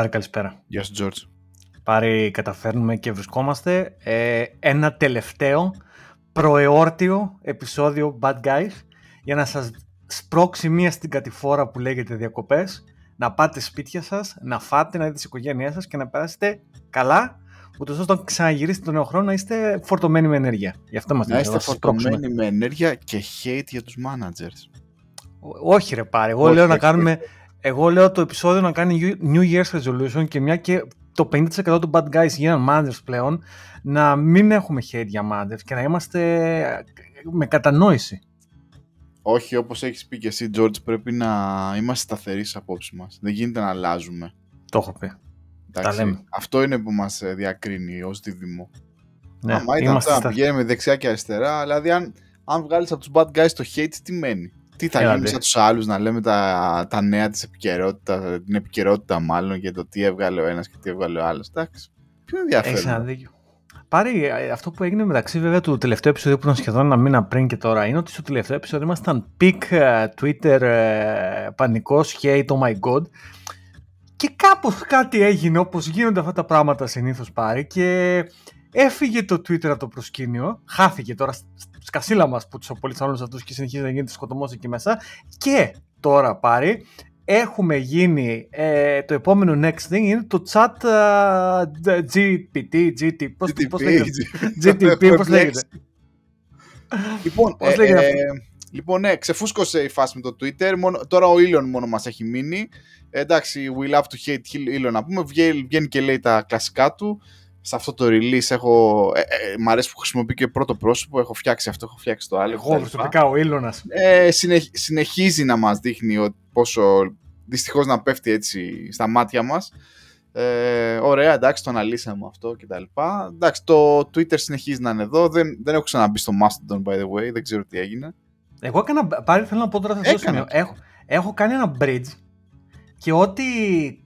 Πάρη, καλησπέρα. Γεια σου, Τζόρτζ. Πάρη, καταφέρνουμε και βρισκόμαστε. Ε, ένα τελευταίο προεόρτιο επεισόδιο Bad Guys για να σας σπρώξει μία στην κατηφόρα που λέγεται διακοπές, να πάτε σπίτια σας, να φάτε, να δείτε τις οικογένειές σας και να περάσετε καλά, ούτως ώστε όταν ξαναγυρίσετε τον νέο χρόνο να είστε φορτωμένοι με ενέργεια. Γι' αυτό μας να είστε φορτωμένοι με ενέργεια και hate για τους managers. όχι ρε πάρε, εγώ λέω να κάνουμε... Εγώ λέω το επεισόδιο να κάνει New Year's Resolution και μια και το 50% των bad guys γίναν managers πλέον, να μην έχουμε χέρια managers και να είμαστε με κατανόηση. Όχι, όπως έχεις πει και εσύ, George, πρέπει να είμαστε σταθεροί στις απόψεις μας. Δεν γίνεται να αλλάζουμε. Το έχω πει. Τα λέμε. Αυτό είναι που μας διακρίνει ως δίδυμο. Ναι, Άμα ήταν αυτά, στα... πηγαίνουμε δεξιά και αριστερά, δηλαδή αν, αν βγάλεις από τους bad guys το hate, τι μένει; Τι θα γίνουμε σαν τους άλλους να λέμε τα, τα νέα της επικαιρότητα, την επικαιρότητα μάλλον για το τι έβγαλε ο ένας και τι έβγαλε ο άλλος. Εντάξει. Ποιο ενδιαφέρον. Έχεις ένα δίκιο. Πάρει ε, αυτό που έγινε μεταξύ βέβαια του τελευταίου επεισόδου που ήταν σχεδόν ένα μήνα πριν και τώρα είναι ότι στο τελευταίο επεισόδιο ήμασταν peak uh, Twitter uh, πανικός hate oh my god και κάπως κάτι έγινε όπως γίνονται αυτά τα πράγματα συνήθως πάρει και έφυγε το Twitter από το προσκήνιο, χάθηκε τώρα σκασίλα μας που τους απολύτως όλους αυτούς και συνεχίζει να γίνεται σκοτωμός εκεί μέσα. Και τώρα πάρει έχουμε γίνει ε, το επόμενο next thing είναι το chat uh, GPT, GT, πώς, GTP, πώς λέγεται, GTP, πώς λέγεται; Λοιπόν, πώς λέγεται ε, λοιπόν, ναι, ξεφούσκωσε η φάση με το Twitter, μόνο, τώρα ο Elon μόνο μας έχει μείνει, εντάξει, we love to hate Elon να πούμε, βγαίνει, βγαίνει και λέει τα κλασικά του, σε αυτό το release έχω, ε, ε, μ' αρέσει που χρησιμοποιεί και πρώτο πρόσωπο, έχω φτιάξει αυτό, έχω φτιάξει το άλλο. Εγώ προσωπικά ο Ήλωνας. Ε, συνεχίζει να μας δείχνει ότι πόσο δυστυχώς να πέφτει έτσι στα μάτια μας. Ε, ωραία, εντάξει, το αναλύσαμε αυτό και τα λοιπά. Εντάξει, το Twitter συνεχίζει να είναι εδώ. Δεν, δεν έχω ξαναμπεί στο Mastodon, by the way. Δεν ξέρω τι έγινε. Εγώ έκανα, πάλι θέλω να πω τώρα σε αυτό Έχω, έχω κάνει ένα bridge και ό,τι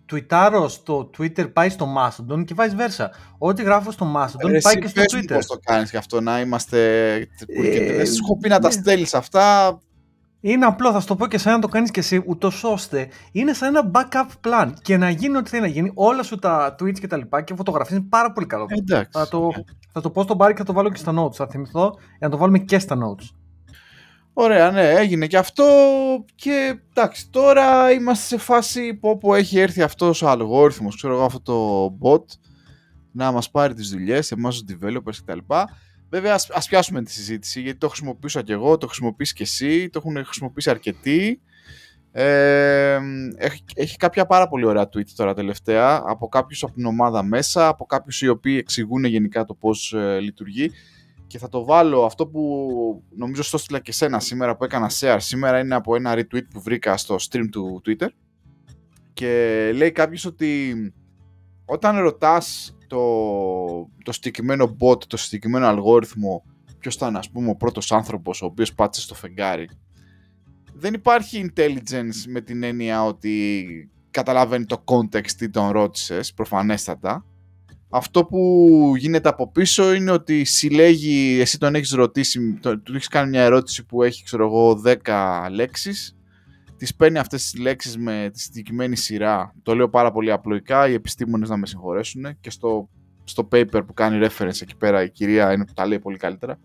τουιτάρω στο Twitter πάει στο Mastodon και vice versa. Ό,τι γράφω στο Mastodon πάει και στο Twitter. Πώς το κάνεις και αυτό, να είμαστε... Ε, δεν σου έχω πει να τα ναι. στέλνεις αυτά, είναι απλό, θα σου το πω και σαν να το κάνεις και εσύ, ούτως ώστε είναι σαν ένα backup plan και να γίνει ό,τι θέλει να γίνει. Όλα σου τα tweets και τα λοιπά και φωτογραφίες είναι πάρα πολύ καλό. Εντάξει. Θα το, θα το πω στον Μπάρι και θα το βάλω και στα notes. Θα θυμηθώ για να το βάλουμε και στα notes. Ωραία, ναι, έγινε και αυτό και εντάξει, τώρα είμαστε σε φάση που όπου έχει έρθει αυτός ο αλγόριθμος, ξέρω εγώ αυτό το bot, να μας πάρει τις δουλειές, εμάς τους developers κτλ. Βέβαια, ας, ας πιάσουμε τη συζήτηση, γιατί το χρησιμοποιούσα και εγώ, το χρησιμοποιείς και εσύ, το έχουν χρησιμοποιήσει αρκετοί. Ε, έχει, έχει κάποια πάρα πολύ ωραία tweet τώρα τελευταία, από κάποιους από την ομάδα μέσα, από κάποιους οι οποίοι εξηγούν γενικά το πώς ε, λειτουργεί. Και θα το βάλω, αυτό που νομίζω στο στείλα και σένα σήμερα που έκανα share σήμερα είναι από ένα retweet που βρήκα στο stream του Twitter. Και λέει κάποιος ότι όταν ρωτάς το, το συγκεκριμένο bot, το συγκεκριμένο αλγόριθμο, ποιος ήταν ας πούμε ο πρώτος άνθρωπος ο οποίος πάτησε στο φεγγάρι. Δεν υπάρχει intelligence με την έννοια ότι καταλαβαίνει το context τι τον ρώτησες, προφανέστατα. Αυτό που γίνεται από πίσω είναι ότι συλλέγει, εσύ τον έχεις ρωτήσει, του έχεις κάνει μια ερώτηση που έχει ξέρω εγώ 10 λέξεις τις παίρνει αυτές τις λέξεις με τη συγκεκριμένη σειρά. Το λέω πάρα πολύ απλοϊκά, οι επιστήμονες να με συγχωρέσουν και στο, στο paper που κάνει reference εκεί πέρα η κυρία είναι που τα λέει πολύ καλύτερα.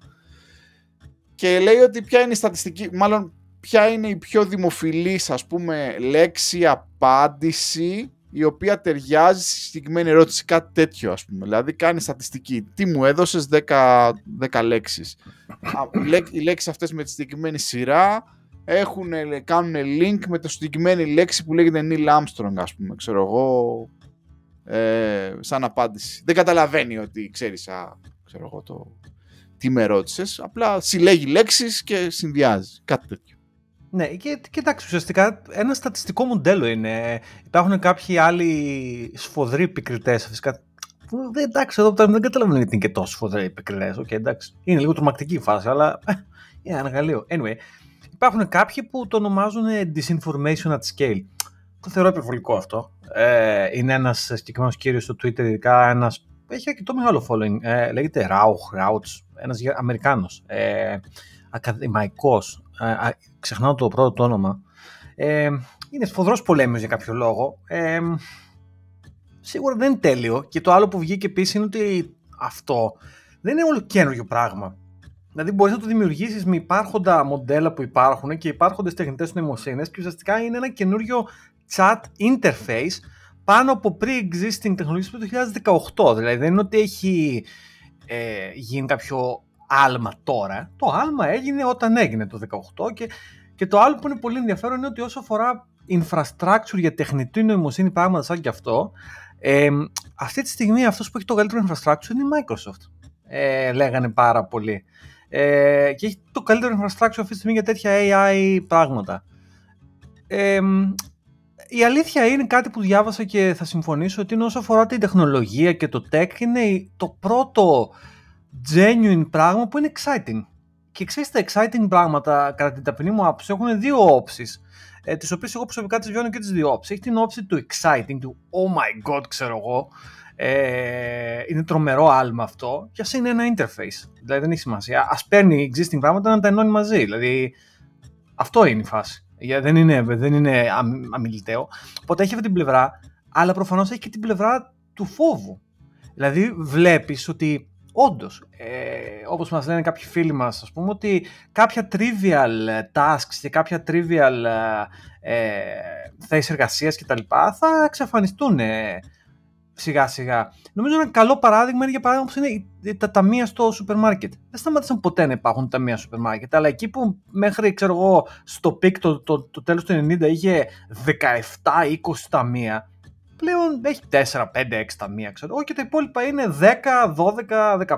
Και λέει ότι ποια είναι η στατιστική, μάλλον ποια είναι η πιο δημοφιλής ας πούμε λέξη, απάντηση η οποία ταιριάζει στη συγκεκριμένη ερώτηση, κάτι τέτοιο ας πούμε. Δηλαδή κάνει στατιστική. Τι μου έδωσες 10, 10 λέξεις. Οι λέξεις αυτές με τη συγκεκριμένη σειρά έχουν, κάνουν link με το συγκεκριμένη λέξη που λέγεται Neil Armstrong, ας πούμε, ξέρω εγώ, ε, σαν απάντηση. Δεν καταλαβαίνει ότι ξέρεις, α, ξέρω εγώ, το, τι με ρώτησες. απλά συλλέγει λέξεις και συνδυάζει, κάτι τέτοιο. Ναι, και κοιτάξτε, ουσιαστικά ένα στατιστικό μοντέλο είναι. Υπάρχουν κάποιοι άλλοι σφοδροί επικριτές. Φυσικά. Εντάξει, εδώ δεν καταλαβαίνω γιατί είναι και τόσο σφοδροί επικριτές. Okay, εντάξει. Είναι λίγο τρομακτική η φάση, αλλά. Είναι ένα εργαλείο. Anyway, Υπάρχουν κάποιοι που το ονομάζουν disinformation at scale. Το θεωρώ επιβολικό αυτό. Ε, είναι ένας συγκεκριμένος κύριος στο Twitter, ειδικά ένας. Έχει αρκετό μεγάλο following. Ε, λέγεται Rauch, Rauch, ένας Αμερικάνος. Ε, Ακαδημαϊκός. Ε, ξεχνάω το πρώτο όνομα. Ε, είναι σφοδρός πολέμιος για κάποιο λόγο. Ε, σίγουρα δεν είναι τέλειο. Και το άλλο που βγήκε επίσης είναι ότι αυτό δεν είναι όλο καινούριο πράγμα. Δηλαδή, μπορείς να το δημιουργήσεις με υπάρχοντα μοντέλα που υπάρχουν και υπάρχοντες τεχνητές νοημοσύνες και ουσιαστικά είναι ένα καινούριο chat interface πάνω από pre-existing τεχνολογίες του 2018. Δηλαδή, δεν είναι ότι έχει ε, γίνει κάποιο άλμα τώρα. Το άλμα έγινε όταν έγινε το 2018 και, και το άλλο που είναι πολύ ενδιαφέρον είναι ότι όσο αφορά infrastructure για τεχνητή νοημοσύνη, πράγματα σαν και αυτό, ε, αυτή τη στιγμή αυτός που έχει το καλύτερο infrastructure είναι η Microsoft. Ε, λέγανε πάρα πολύ. Ε, και έχει το καλύτερο infrastructure αυτή τη στιγμή για τέτοια AI πράγματα. Ε, η αλήθεια είναι κάτι που διάβασα και θα συμφωνήσω ότι είναι όσο αφορά την τεχνολογία και το tech είναι το πρώτο genuine πράγμα που είναι exciting. Και ξέρεις τα exciting πράγματα κατά την ταπεινή μου άποψη έχουν δύο όψεις ε, τις οποίες εγώ προσωπικά τις βιώνω και τις δύο όψεις. Έχει την όψη του exciting, του oh my god ξέρω εγώ, ε, είναι τρομερό άλμα αυτό και ας είναι ένα interface. Δηλαδή δεν έχει σημασία. Ας παίρνει existing πράγματα να τα ενώνει μαζί. Δηλαδή αυτό είναι η φάση. Δεν είναι, δεν είναι αμιληταίο. Οπότε έχει αυτή την πλευρά, αλλά προφανώς έχει και την πλευρά του φόβου. Δηλαδή βλέπεις ότι όντως, ε, όπως μας λένε κάποιοι φίλοι μας, ας πούμε, ότι κάποια trivial tasks και κάποια trivial ε, ε θέσεις εργασίας κτλ. θα εξαφανιστούν ε, σιγά σιγά. Νομίζω ένα καλό παράδειγμα είναι για παράδειγμα που είναι τα ταμεία στο σούπερ μάρκετ. Δεν σταμάτησαν ποτέ να υπάρχουν ταμεία στο σούπερ μάρκετ, αλλά εκεί που μέχρι ξέρω εγώ στο peak το, το, το τέλος του 90 είχε 17-20 ταμεία, πλέον έχει 4, 5, 6 ταμεία ξέρω εγώ και τα υπόλοιπα είναι 10, 12, 15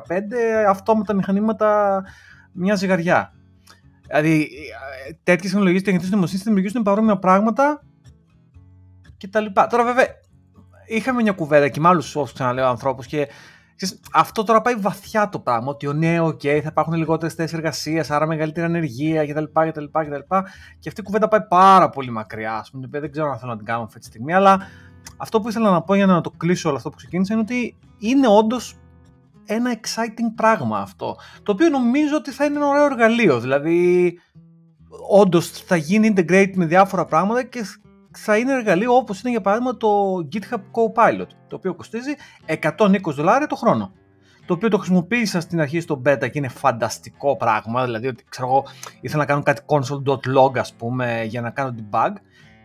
αυτόματα μηχανήματα μια ζυγαριά. Δηλαδή τέτοιες τεχνολογίες τεχνητή νοημοσύνη δημιουργήσουν παρόμοια πράγματα κτλ. Τώρα βέβαια είχαμε μια κουβέντα και με άλλους όσους ξαναλέω ανθρώπους και αυτό τώρα πάει βαθιά το πράγμα. Ότι ο ναι, οκ, θα υπάρχουν λιγότερες θέσεις εργασίας, άρα μεγαλύτερη ανεργία κτλ. κτλ, κτλ. Και αυτή η κουβέντα πάει πάρα πολύ μακριά. Ας πούμε, δεν ξέρω αν θέλω να την κάνω αυτή τη στιγμή, αλλά αυτό που ήθελα να πω για να το κλείσω όλο αυτό που ξεκίνησα είναι ότι είναι όντως ένα exciting πράγμα αυτό. Το οποίο νομίζω ότι θα είναι ένα ωραίο εργαλείο. Δηλαδή, όντως θα γίνει integrate με διάφορα πράγματα και θα είναι εργαλείο όπως είναι για παράδειγμα το GitHub Copilot, το οποίο κοστίζει 120 δολάρια το χρόνο. Το οποίο το χρησιμοποίησα στην αρχή στο beta και είναι φανταστικό πράγμα, δηλαδή ότι ξέρω εγώ ήθελα να κάνω κάτι console.log ας πούμε για να κάνω debug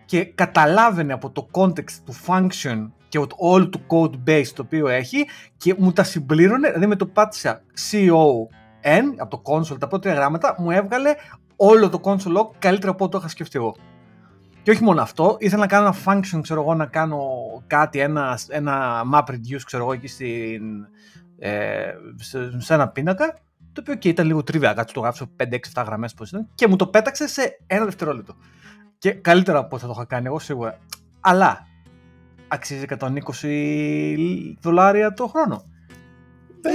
και καταλάβαινε από το context του function και όλο του code base το οποίο έχει και μου τα συμπλήρωνε, δηλαδή με το πάτησα CON από το console τα πρώτα γράμματα μου έβγαλε όλο το console log καλύτερα από ό,τι το είχα σκεφτεί εγώ. Και όχι μόνο αυτό, ήθελα να κάνω ένα function, ξέρω εγώ, να κάνω κάτι, ένα, ένα map reduce, ξέρω εγώ, εκεί στην, ε, σε, σε ένα πίνακα, το οποίο και ήταν λίγο τρίβια, κάτι το γράψω 5-6-7 γραμμές πώς ήταν, και μου το πέταξε σε ένα δευτερόλεπτο. Και καλύτερα από ό,τι θα το είχα κάνει εγώ σίγουρα. Αλλά αξίζει 120 δολάρια το χρόνο.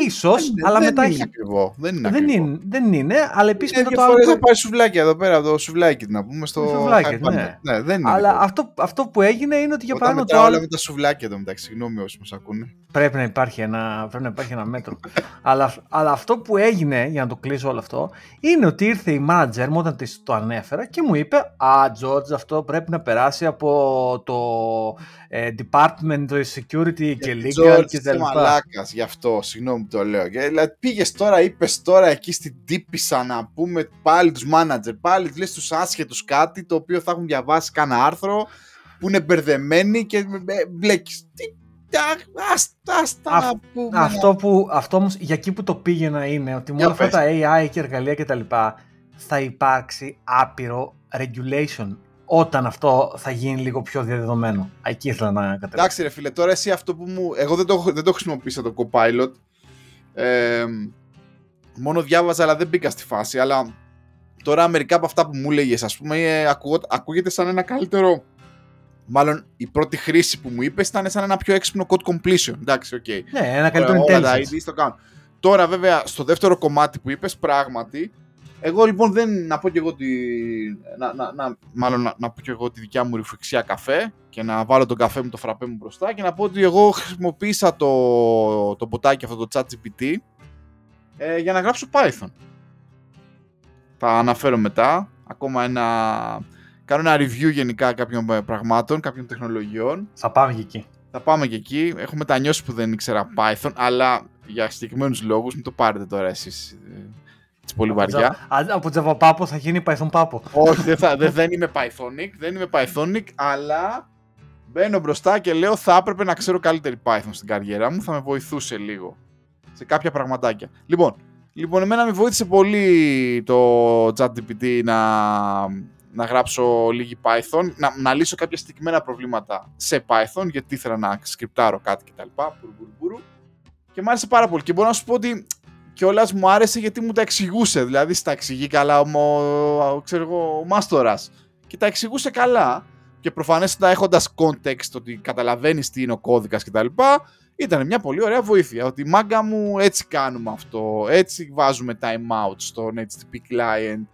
Ίσως, αλλά δεν μετά είναι έχει. Ακριβό. Δεν είναι Δεν ακριβό. είναι, δεν είναι, αλλά επίσης Είναι μετά το δύο άλλο. φορές θα πάει σουβλάκι εδώ πέρα, από το σουβλάκι να πούμε στο σουβλάκι, Hypernet. ναι. ναι. δεν είναι. Αλλά ακριβό. αυτό, αυτό που έγινε είναι ότι για Όταν παράδειγμα το μετράω άλλο. όλα με τα σουβλάκια εδώ μεταξύ, συγγνώμη όσοι μας ακούνε. Πρέπει να υπάρχει ένα, πρέπει να υπάρχει ένα μέτρο. αλλά, αλλά αυτό που έγινε, για να το κλείσω όλο αυτό, είναι ότι ήρθε η manager μου όταν της το ανέφερα και μου είπε «Α, George, αυτό πρέπει να περάσει από το ε, Department of Security και Legal George, και είσαι τα λοιπά». μαλάκας γι' αυτό, συγγνώμη που το λέω. Και, δηλαδή, πήγες τώρα, είπες τώρα εκεί στην τύπησα να πούμε πάλι τους manager, πάλι τους λες τους άσχετους κάτι το οποίο θα έχουν διαβάσει κάνα άρθρο που είναι μπερδεμένοι και ε, μπλέκεις. Τι, α, ας, ας τα Αυ- να πούμε. Αυτό, που, αυτό όμως για εκεί που το πήγαινα είναι ότι με Για όλα αυτά πες. τα AI και εργαλεία και τα λοιπά θα υπάρξει άπειρο regulation όταν αυτό θα γίνει λίγο πιο διαδεδομένο. Εκεί ήθελα να καταλήξω. Εντάξει ρε φίλε, τώρα εσύ αυτό που μου... Εγώ δεν το, έχω- δεν το χρησιμοποίησα το Copilot. Ε, μόνο διάβαζα αλλά δεν μπήκα στη φάση. Αλλά τώρα μερικά από αυτά που μου έλεγε, ας πούμε, ε, ακούγω- ακούγεται σαν ένα καλύτερο... Μάλλον η πρώτη χρήση που μου είπες ήταν σαν ένα πιο έξυπνο code completion. Εντάξει, οκ. Ναι, ένα καλύτερο Όλα τα intelligence. IDEs το κάνουν. Τώρα βέβαια στο δεύτερο κομμάτι που είπες πράγματι εγώ λοιπόν δεν να πω και εγώ τη, να, να, να, μάλλον να, να πω και εγώ τη δικιά μου ρουφηξιά καφέ και να βάλω τον καφέ μου το φραπέ μου μπροστά και να πω ότι εγώ χρησιμοποίησα το, το μποτάκι αυτό το ChatGPT ε, για να γράψω Python. Θα αναφέρω μετά ακόμα ένα... Κάνω ένα review γενικά κάποιων ε, πραγμάτων, κάποιων τεχνολογιών Θα πάμε και εκεί. θα πάμε και εκεί. Έχω μετανιώσει που δεν ήξερα Python, αλλά για συγκεκριμένους λόγους, μην το πάρετε τώρα εσείς. Έτσι πολύ βαριά. Από Java Papo θα γίνει Python Papo. Όχι, δεν, θα, δεν, δεν είμαι Pythonic, δεν είμαι Pythonic, αλλά μπαίνω μπροστά και λέω θα έπρεπε να ξέρω καλύτερη Python στην καριέρα μου, θα με βοηθούσε λίγο σε κάποια πραγματάκια. Λοιπόν, λοιπόν εμένα με βοήθησε πολύ το ChatGPT να, να γράψω λίγη Python, να, να λύσω κάποια συγκεκριμένα προβλήματα σε Python, γιατί ήθελα να σκριπτάρω κάτι κτλ. Και μου άρεσε πάρα πολύ. Και μπορώ να σου πω ότι κιόλας μου άρεσε γιατί μου τα εξηγούσε. Δηλαδή, στα εξηγεί καλά ο, ξέρω εγώ, ο Μάστορας. Και τα εξηγούσε καλά. Και προφανέστατα έχοντας context ότι καταλαβαίνεις τι είναι ο κώδικας κτλ. Ήταν μια πολύ ωραία βοήθεια. Ότι μάγκα μου έτσι κάνουμε αυτό. Έτσι βάζουμε timeout στον HTTP client.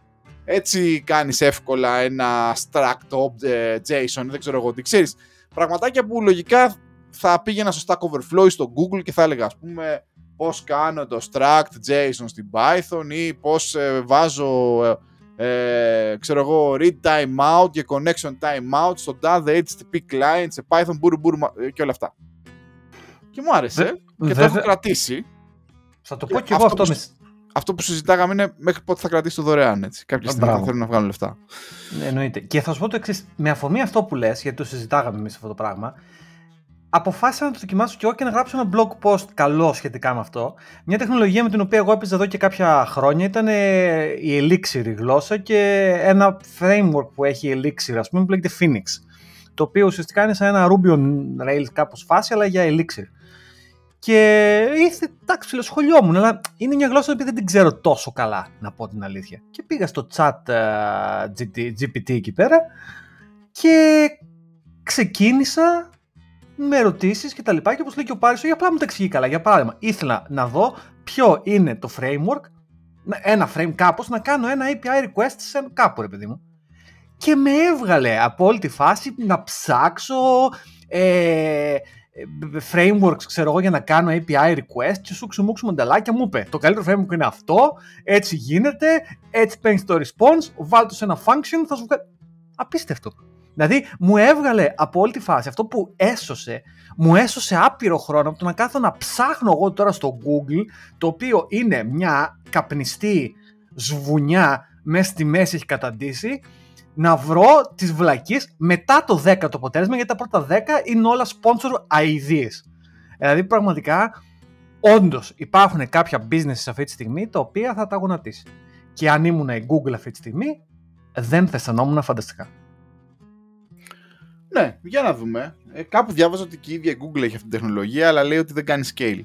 Έτσι κάνεις εύκολα ένα struct ε, JSON, δεν ξέρω εγώ τι ξέρεις. Πραγματάκια που λογικά θα πήγαινα στο Stack Overflow στο Google και θα έλεγα ας πούμε πώς κάνω το struct JSON στην Python ή πώς ε, βάζω ε, ε, ξέρω εγώ read timeout και connection timeout στο τάδε HTTP client σε Python μπούρου μπούρου και όλα αυτά. Και μου άρεσε και το έχω κρατήσει. Θα το πω και, εγώ αυτό. Που, αυτό που συζητάγαμε είναι μέχρι πότε θα κρατήσει το δωρεάν. Έτσι. Κάποια στιγμή θα θέλουν να βγάλουν λεφτά. Ναι, εννοείται. Και θα σου πω το εξής. Με αφορμή αυτό που λες, γιατί το συζητάγαμε εμείς αυτό το πράγμα, αποφάσισα να το δοκιμάσω και εγώ και να γράψω ένα blog post καλό σχετικά με αυτό. Μια τεχνολογία με την οποία εγώ έπαιζα εδώ και κάποια χρόνια ήταν ε, η Elixir η γλώσσα και ένα framework που έχει η Elixir, ας πούμε, που λέγεται Phoenix. Το οποίο ουσιαστικά είναι σαν ένα Ruby on Rails κάπως φάση, αλλά για Elixir. Και ήρθε, εντάξει, φιλοσχολιόμουν, αλλά είναι μια γλώσσα που δεν την ξέρω τόσο καλά, να πω την αλήθεια. Και πήγα στο chat uh, GPT εκεί πέρα και ξεκίνησα με ερωτήσεις και τα λοιπά. Και όπως λέει και ο Πάρης, για απλά μου τα εξηγεί καλά. Για παράδειγμα, ήθελα να δω ποιο είναι το framework, ένα frame κάπως, να κάνω ένα API request σε κάπου, ρε παιδί μου. Και με έβγαλε από όλη τη φάση να ψάξω ε, frameworks, ξέρω εγώ, για να κάνω API request και σου ξεμούξου μοντελάκια μου είπε το καλύτερο framework είναι αυτό, έτσι γίνεται, έτσι παίρνεις το response, βάλτε σε ένα function, θα σου βγάλει. Απίστευτο. Δηλαδή μου έβγαλε από όλη τη φάση αυτό που έσωσε, μου έσωσε άπειρο χρόνο από το να κάθω να ψάχνω εγώ τώρα στο Google, το οποίο είναι μια καπνιστή σβουνιά μέσα στη μέση έχει καταντήσει, να βρω τις βλακίες μετά το 10 το αποτέλεσμα, γιατί τα πρώτα 10 είναι όλα sponsor ideas. Δηλαδή πραγματικά, όντως υπάρχουν κάποια business αυτή τη στιγμή τα οποία θα τα γονατίσει. Και αν ήμουν η Google αυτή τη στιγμή, δεν θα αισθανόμουν φανταστικά. Ναι, για να δούμε. Ε, κάπου διάβαζα ότι και η ίδια Google έχει αυτή την τεχνολογία, αλλά λέει ότι δεν κάνει scale.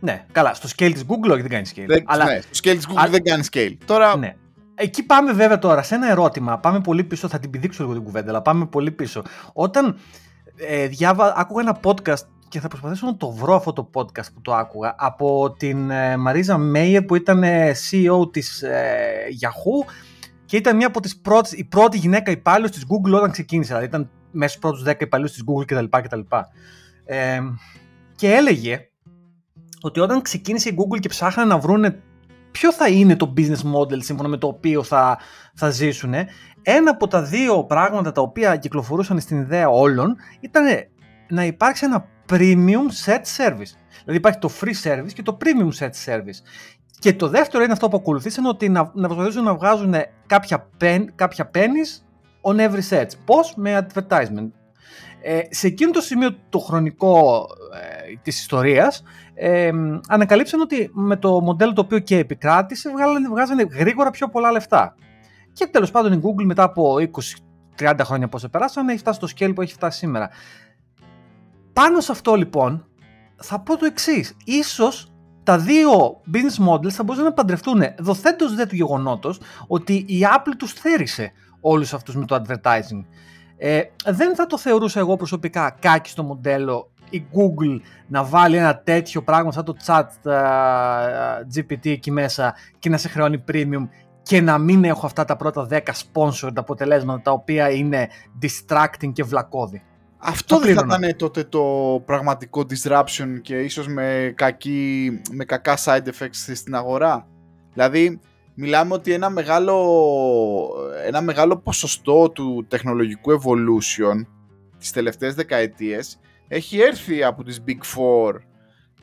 Ναι, καλά. Στο scale της Google όχι δεν κάνει scale. Δεν, αλλά... Ναι, στο scale της Google δεν κάνει scale. Τώρα... Ναι. Εκεί πάμε βέβαια τώρα σε ένα ερώτημα. Πάμε πολύ πίσω, θα την πηδήξω λίγο την κουβέντα, αλλά πάμε πολύ πίσω. Όταν ε, διάβα, άκουγα ένα podcast και θα προσπαθήσω να το βρω αυτό το podcast που το άκουγα από την ε, Μαρίζα Μέιερ που ήταν ε, CEO της ε, Yahoo και ήταν μια από τις πρώτες, η πρώτη γυναίκα υπάλληλος της Google όταν ξεκίνησε, δηλαδή ήταν μέσα στους πρώτους 10 υπαλλήλους της Google κτλ. κτλ. Ε, και έλεγε ότι όταν ξεκίνησε η Google και ψάχνανε να βρούνε ποιο θα είναι το business model σύμφωνα με το οποίο θα, θα ζήσουν, ένα από τα δύο πράγματα τα οποία κυκλοφορούσαν στην ιδέα όλων ήταν να υπάρξει ένα premium set service. Δηλαδή υπάρχει το free service και το premium set service. Και το δεύτερο είναι αυτό που ακολουθήσαν ότι να, να προσπαθήσουν να βγάζουν κάποια, pen, κάποια pennies on every search. Πώς; Με advertisement. Ε, σε εκείνο το σημείο το χρονικό ε, της ιστορίας ε, ανακαλύψαν ότι με το μοντέλο το οποίο και επικράτησε βγάζανε, βγάζανε γρήγορα πιο πολλά λεφτά. Και τέλος πάντων η Google μετά από 20-30 χρόνια πόσο περάσαν έχει φτάσει στο scale που έχει φτάσει σήμερα. Πάνω σε αυτό λοιπόν θα πω το εξής. Ίσως τα δύο business models θα μπορούσαν να παντρευτούν δοθέντως δε του γεγονότος ότι η Apple τους θέρισε όλους αυτούς με το advertising. Ε, δεν θα το θεωρούσα εγώ προσωπικά κάκι στο μοντέλο η Google να βάλει ένα τέτοιο πράγμα σαν το chat uh, GPT εκεί μέσα και να σε χρεώνει premium και να μην έχω αυτά τα πρώτα 10 sponsored αποτελέσματα τα οποία είναι distracting και βλακώδη. Αυτό δεν θα ήταν τότε το πραγματικό disruption και ίσως με, κακή, με κακά side effects στην αγορά. Δηλαδή, μιλάμε ότι ένα μεγάλο, ένα μεγάλο ποσοστό του τεχνολογικού evolution τις τελευταίες δεκαετίες έχει έρθει από τις Big Four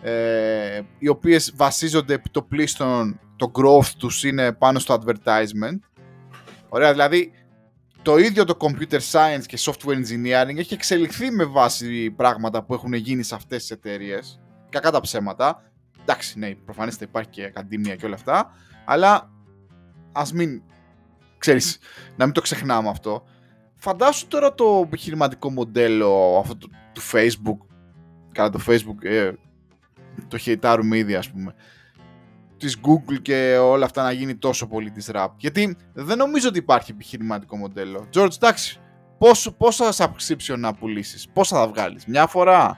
ε, οι οποίες βασίζονται επί το πλήστον το growth τους είναι πάνω στο advertisement. Ωραία, δηλαδή το ίδιο το computer science και software engineering έχει εξελιχθεί με βάση πράγματα που έχουν γίνει σε αυτές τις εταιρείες. Κακά τα ψέματα. Εντάξει, ναι, προφανέστε υπάρχει και ακαδημία και όλα αυτά, αλλά ας μην, ξέρεις, να μην το ξεχνάμε αυτό. Φαντάσου τώρα το επιχειρηματικό μοντέλο αυτό του, του Facebook, κατά το Facebook, ε, το χαιτάρουμε ήδη ας πούμε, της Google και όλα αυτά να γίνει τόσο πολύ της rap. Γιατί δεν νομίζω ότι υπάρχει επιχειρηματικό μοντέλο. George, εντάξει, πόσο, πόσα subscription να πουλήσεις, πόσα θα βγάλεις, μια φορά;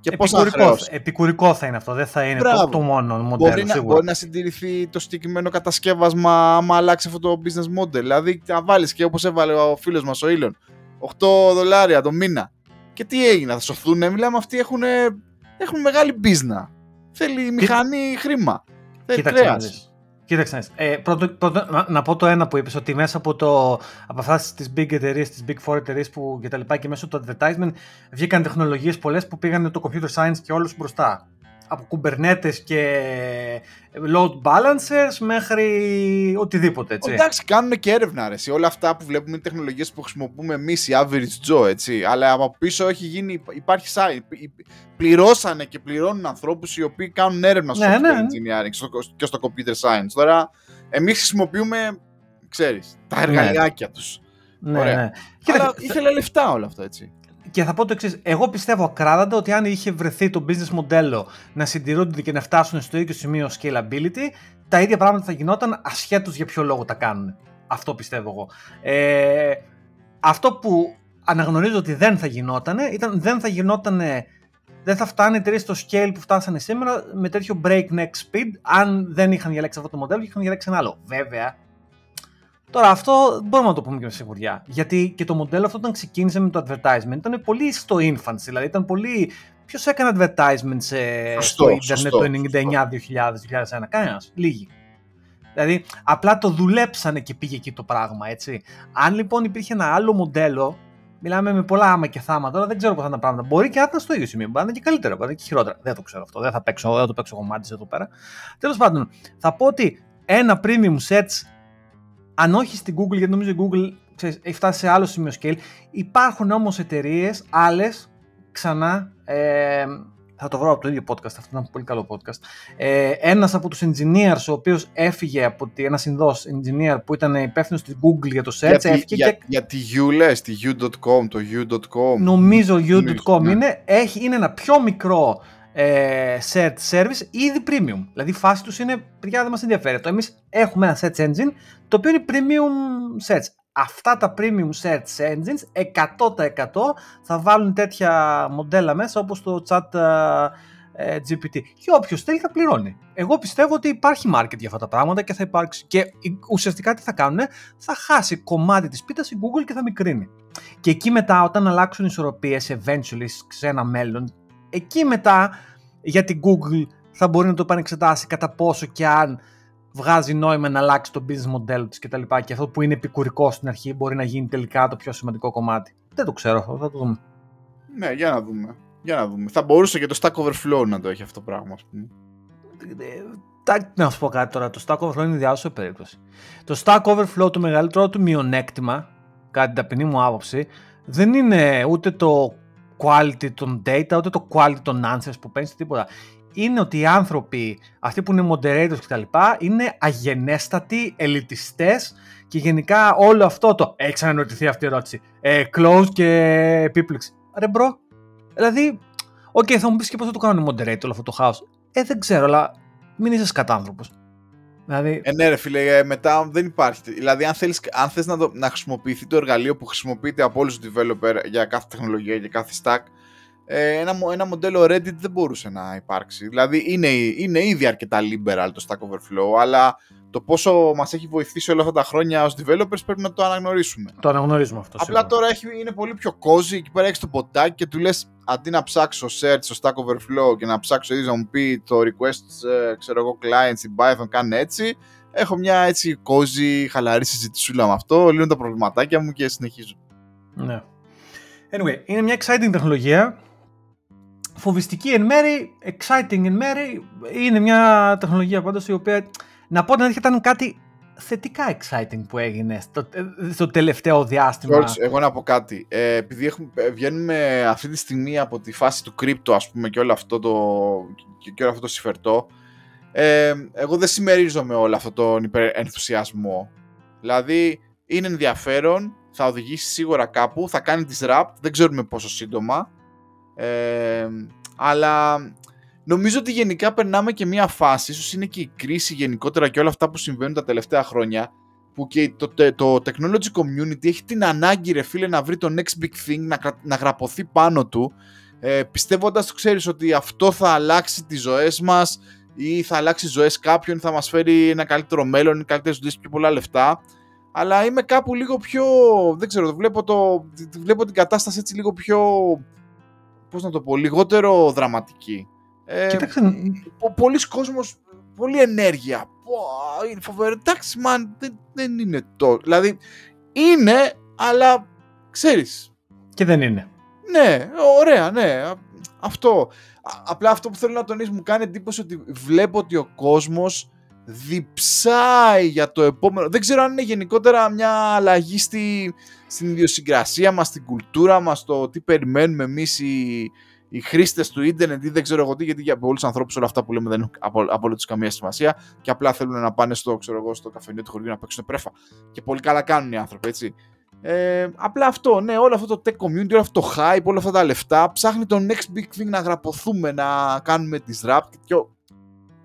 Και επικουρικό, επικουρικό θα είναι αυτό, δεν θα είναι το, το, μόνο μοντέλο. Μπορεί να, μπορεί να συντηρηθεί το συγκεκριμένο κατασκεύασμα άμα αλλάξει αυτό το business model. Δηλαδή, να βάλεις και όπως έβαλε ο φίλος μας ο Ήλον, 8 δολάρια το μήνα. Και τι έγινε, θα σωθούν, μιλάμε αυτοί έχουν, έχουν μεγάλη business. Θέλει μηχανή χρήμα. Κοίταξε Κοίταξε, ε, πρώτο, πρώτο, να, να, πω το ένα που είπες, ότι μέσα από, το, από αυτάς τις big εταιρείες, τις big four εταιρείες που και τα λοιπά και μέσω του advertisement βγήκαν τεχνολογίες πολλές που πήγαν το computer science και όλους μπροστά από κουμπερνέτες και load balancers μέχρι οτιδήποτε, έτσι. Εντάξει, κάνουν και έρευνα, αρέσει. Όλα αυτά που βλέπουμε είναι τεχνολογίες που χρησιμοποιούμε εμείς, οι average Joe, έτσι. Αλλά από πίσω έχει γίνει, υπάρχει site. Πληρώσανε και πληρώνουν ανθρώπους οι οποίοι κάνουν έρευνα στο ναι, ναι. engineering και στο computer science. Τώρα, εμείς χρησιμοποιούμε, ξέρεις, τα ναι. εργαλειάκια ναι. τους. Ναι, Ωραία. ναι. Αλλά ήθελε λεφτά όλο αυτό, έτσι και θα πω το εξής. Εγώ πιστεύω ακράδαντα ότι αν είχε βρεθεί το business μοντέλο να συντηρούνται και να φτάσουν στο ίδιο σημείο scalability, τα ίδια πράγματα θα γινόταν ασχέτως για ποιο λόγο τα κάνουν. Αυτό πιστεύω εγώ. Ε, αυτό που αναγνωρίζω ότι δεν θα γινόταν ήταν δεν θα γινόταν. Δεν θα φτάνει εταιρείε στο scale που φτάσανε σήμερα με τέτοιο breakneck speed αν δεν είχαν διαλέξει αυτό το μοντέλο και είχαν διαλέξει ένα άλλο. Βέβαια, Τώρα αυτό μπορούμε να το πούμε και με σιγουριά. Γιατί και το μοντέλο αυτό όταν ξεκίνησε με το advertisement ήταν πολύ στο infancy. Δηλαδή ήταν πολύ. Ποιος έκανε advertisement σε... στο Ιντερνετ το 99, 2000, 2001, κανένας. Λίγοι. Δηλαδή απλά το δουλέψανε και πήγε εκεί το πράγμα, έτσι. Αν λοιπόν υπήρχε ένα άλλο μοντέλο, μιλάμε με πολλά άμα και θάμα τώρα, δεν ξέρω πώς θα είναι τα πράγματα. Μπορεί και να ήταν στο ίδιο σημείο, μπορεί να είναι και καλύτερα, μπορεί να είναι και χειρότερα. Δεν το ξέρω αυτό, δεν θα παίξω, δεν το παίξω κομμάτι εδώ πέρα. Τέλος πάντων, θα πω ότι ένα premium sets αν όχι στην Google, γιατί νομίζω η Google ξέρεις, έχει φτάσει σε άλλο σημείο scale, υπάρχουν όμως εταιρείες άλλες, ξανά, ε, θα το βρω από το ίδιο podcast, αυτό ήταν πολύ καλό podcast. Ε, ένας από τους engineers, ο οποίος έφυγε από τη, ένας συνδός engineer που ήταν υπεύθυνος στη Google για το search, για, έφυγε για, και... Για τη U λες, τη U.com, το U.com. Νομίζω U.com ναι. είναι, έχει, είναι ένα πιο μικρό ε, search service ήδη premium. Δηλαδή η φάση τους είναι, παιδιά δεν μας ενδιαφέρει. Το εμείς έχουμε ένα search engine το οποίο είναι premium search. Αυτά τα premium search engines 100% θα βάλουν τέτοια μοντέλα μέσα όπως το chat ε, GPT. Και όποιος θέλει θα πληρώνει. Εγώ πιστεύω ότι υπάρχει market για αυτά τα πράγματα και θα υπάρξει. Και ουσιαστικά τι θα κάνουν, θα χάσει κομμάτι της πίτας η Google και θα μικρύνει. Και εκεί μετά, όταν αλλάξουν ισορροπίες eventually σε ένα μέλλον, εκεί μετά για την Google θα μπορεί να το επανεξετάσει κατά πόσο και αν βγάζει νόημα να αλλάξει το business model της κτλ. Και, και αυτό που είναι επικουρικό στην αρχή μπορεί να γίνει τελικά το πιο σημαντικό κομμάτι. Δεν το ξέρω αυτό, θα το δούμε. Ναι, για να δούμε. Για να δούμε. Θα μπορούσε και το Stack Overflow να το έχει αυτό το πράγμα, ας πούμε. Να σου πω κάτι τώρα. Το Stack Overflow είναι διάσωση περίπτωση. Το Stack Overflow το μεγαλύτερο του μειονέκτημα, κατά την ταπεινή μου άποψη, δεν είναι ούτε το quality των data, ούτε το quality των answers που παίρνεις, τίποτα. Είναι ότι οι άνθρωποι, αυτοί που είναι moderators κτλ., είναι αγενέστατοι, ελιτιστές και γενικά όλο αυτό το. Έχει ξαναρωτηθεί αυτή η ερώτηση. Ε, close και επίπληξη. Ρε bro. Δηλαδή, οκ, okay, θα μου πεις και πώς θα το κάνουν moderate όλο αυτό το χάος. Ε, δεν ξέρω, αλλά μην είσαι σκατάνθρωπος. Δηλαδή... Ε, ναι, ρε φίλε, ε, μετά δεν υπάρχει. Δηλαδή, αν, θέλεις, αν θες να, το, να χρησιμοποιηθεί το εργαλείο που χρησιμοποιείται από όλους τους developer για κάθε τεχνολογία, για κάθε stack, ε, ένα, ένα μοντέλο Reddit δεν μπορούσε να υπάρξει. Δηλαδή, είναι, είναι ήδη αρκετά liberal το Stack Overflow, αλλά το πόσο μας έχει βοηθήσει όλα αυτά τα χρόνια ως developers πρέπει να το αναγνωρίσουμε. Το αναγνωρίζουμε αυτό. Απλά τώρα έχει, είναι πολύ πιο cozy. Εκεί πέρα έχεις το ποτάκι και του λες αντί να ψάξω search στο Stack Overflow και να ψάξω ήδη να μου πει το request, ε, ξέρω εγώ, client στην Python, κάνει έτσι. Έχω μια έτσι cozy, χαλαρή συζητησούλα με αυτό. Λύνω τα προβληματάκια μου και συνεχίζω. Ναι. Anyway, είναι μια exciting τεχνολογία. Φοβιστική εν μέρη, exciting εν μέρη. Είναι μια τεχνολογία πάντως η οποία, να πω την αλήθεια, ήταν κάτι θετικά exciting που έγινε στο, στο τελευταίο διάστημα. George, εγώ να πω κάτι. Ε, επειδή έχουμε, ε, βγαίνουμε αυτή τη στιγμή από τη φάση του crypto, ας πούμε, και όλο αυτό το, και όλο αυτό το συμφερτό, ε, εγώ δεν συμμερίζομαι όλο αυτό τον υπερενθουσιασμό. Δηλαδή, είναι ενδιαφέρον, θα οδηγήσει σίγουρα κάπου, θα κάνει disrupt, δεν ξέρουμε πόσο σύντομα. Ε, αλλά νομίζω ότι γενικά περνάμε και μια φάση, ίσως είναι και η κρίση γενικότερα και όλα αυτά που συμβαίνουν τα τελευταία χρόνια, που και το, το technology community έχει την ανάγκη ρε φίλε να βρει το next big thing, να, να γραπωθεί πάνω του, ε, πιστεύοντας το ξέρεις ότι αυτό θα αλλάξει τις ζωές μας ή θα αλλάξει ζωές κάποιον, θα μας φέρει ένα καλύτερο μέλλον, καλύτερες δουλειές, πιο πολλά λεφτά. Αλλά είμαι κάπου λίγο πιο, δεν ξέρω, βλέπω, το, βλέπω την κατάσταση έτσι λίγο πιο, πώς να το πω, λιγότερο δραματική. Ε, Κοίταξε. Πολλοί κόσμος, πολλή ενέργεια. είναι φοβερό. Εντάξει, man, δεν, δεν είναι το. Δηλαδή, είναι, αλλά ξέρεις. Και δεν είναι. Ναι, ωραία, ναι. Αυτό. Απλά αυτό που θέλω να τονίσω μου κάνει εντύπωση ότι βλέπω ότι ο κόσμος διψάει για το επόμενο. Δεν ξέρω αν είναι γενικότερα μια αλλαγή στη, στην ιδιοσυγκρασία μας, στην κουλτούρα μας, το τι περιμένουμε εμείς οι, οι χρήστες του ίντερνετ ή δεν ξέρω εγώ τι, γιατί για πολλούς ανθρώπους όλα αυτά που λέμε δεν έχουν απολύτως καμία σημασία και απλά θέλουν να πάνε στο, ξέρω εγώ, στο καφενείο του χωριού να παίξουν πρέφα. Και πολύ καλά κάνουν οι άνθρωποι, έτσι. Ε, απλά αυτό, ναι, όλο αυτό το tech community, όλο αυτό το hype, όλα αυτά τα λεφτά, ψάχνει το next big thing να γραπωθούμε, να κάνουμε disrupt και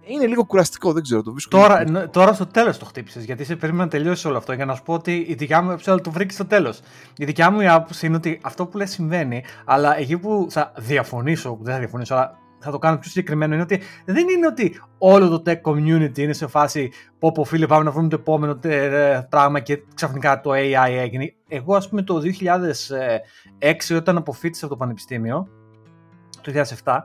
είναι λίγο κουραστικό, δεν ξέρω. Το βρίσκω τώρα, τώρα στο τέλος το χτύπησες, γιατί σε περίμενα να τελειώσει όλο αυτό για να σου πω ότι η δικιά μου εψέλα το βρήκες στο τέλος. Η δικιά μου η άποψη είναι ότι αυτό που λες συμβαίνει, αλλά εκεί που θα διαφωνήσω, δεν θα διαφωνήσω, αλλά θα το κάνω πιο συγκεκριμένο, είναι ότι δεν είναι ότι όλο το tech community είναι σε φάση πω πω φίλε πάμε να βρούμε το επόμενο ε, πράγμα και ξαφνικά το AI έγινε. Εγώ ας πούμε το 2006 όταν αποφύτησα από το πανεπιστήμιο, το 2007,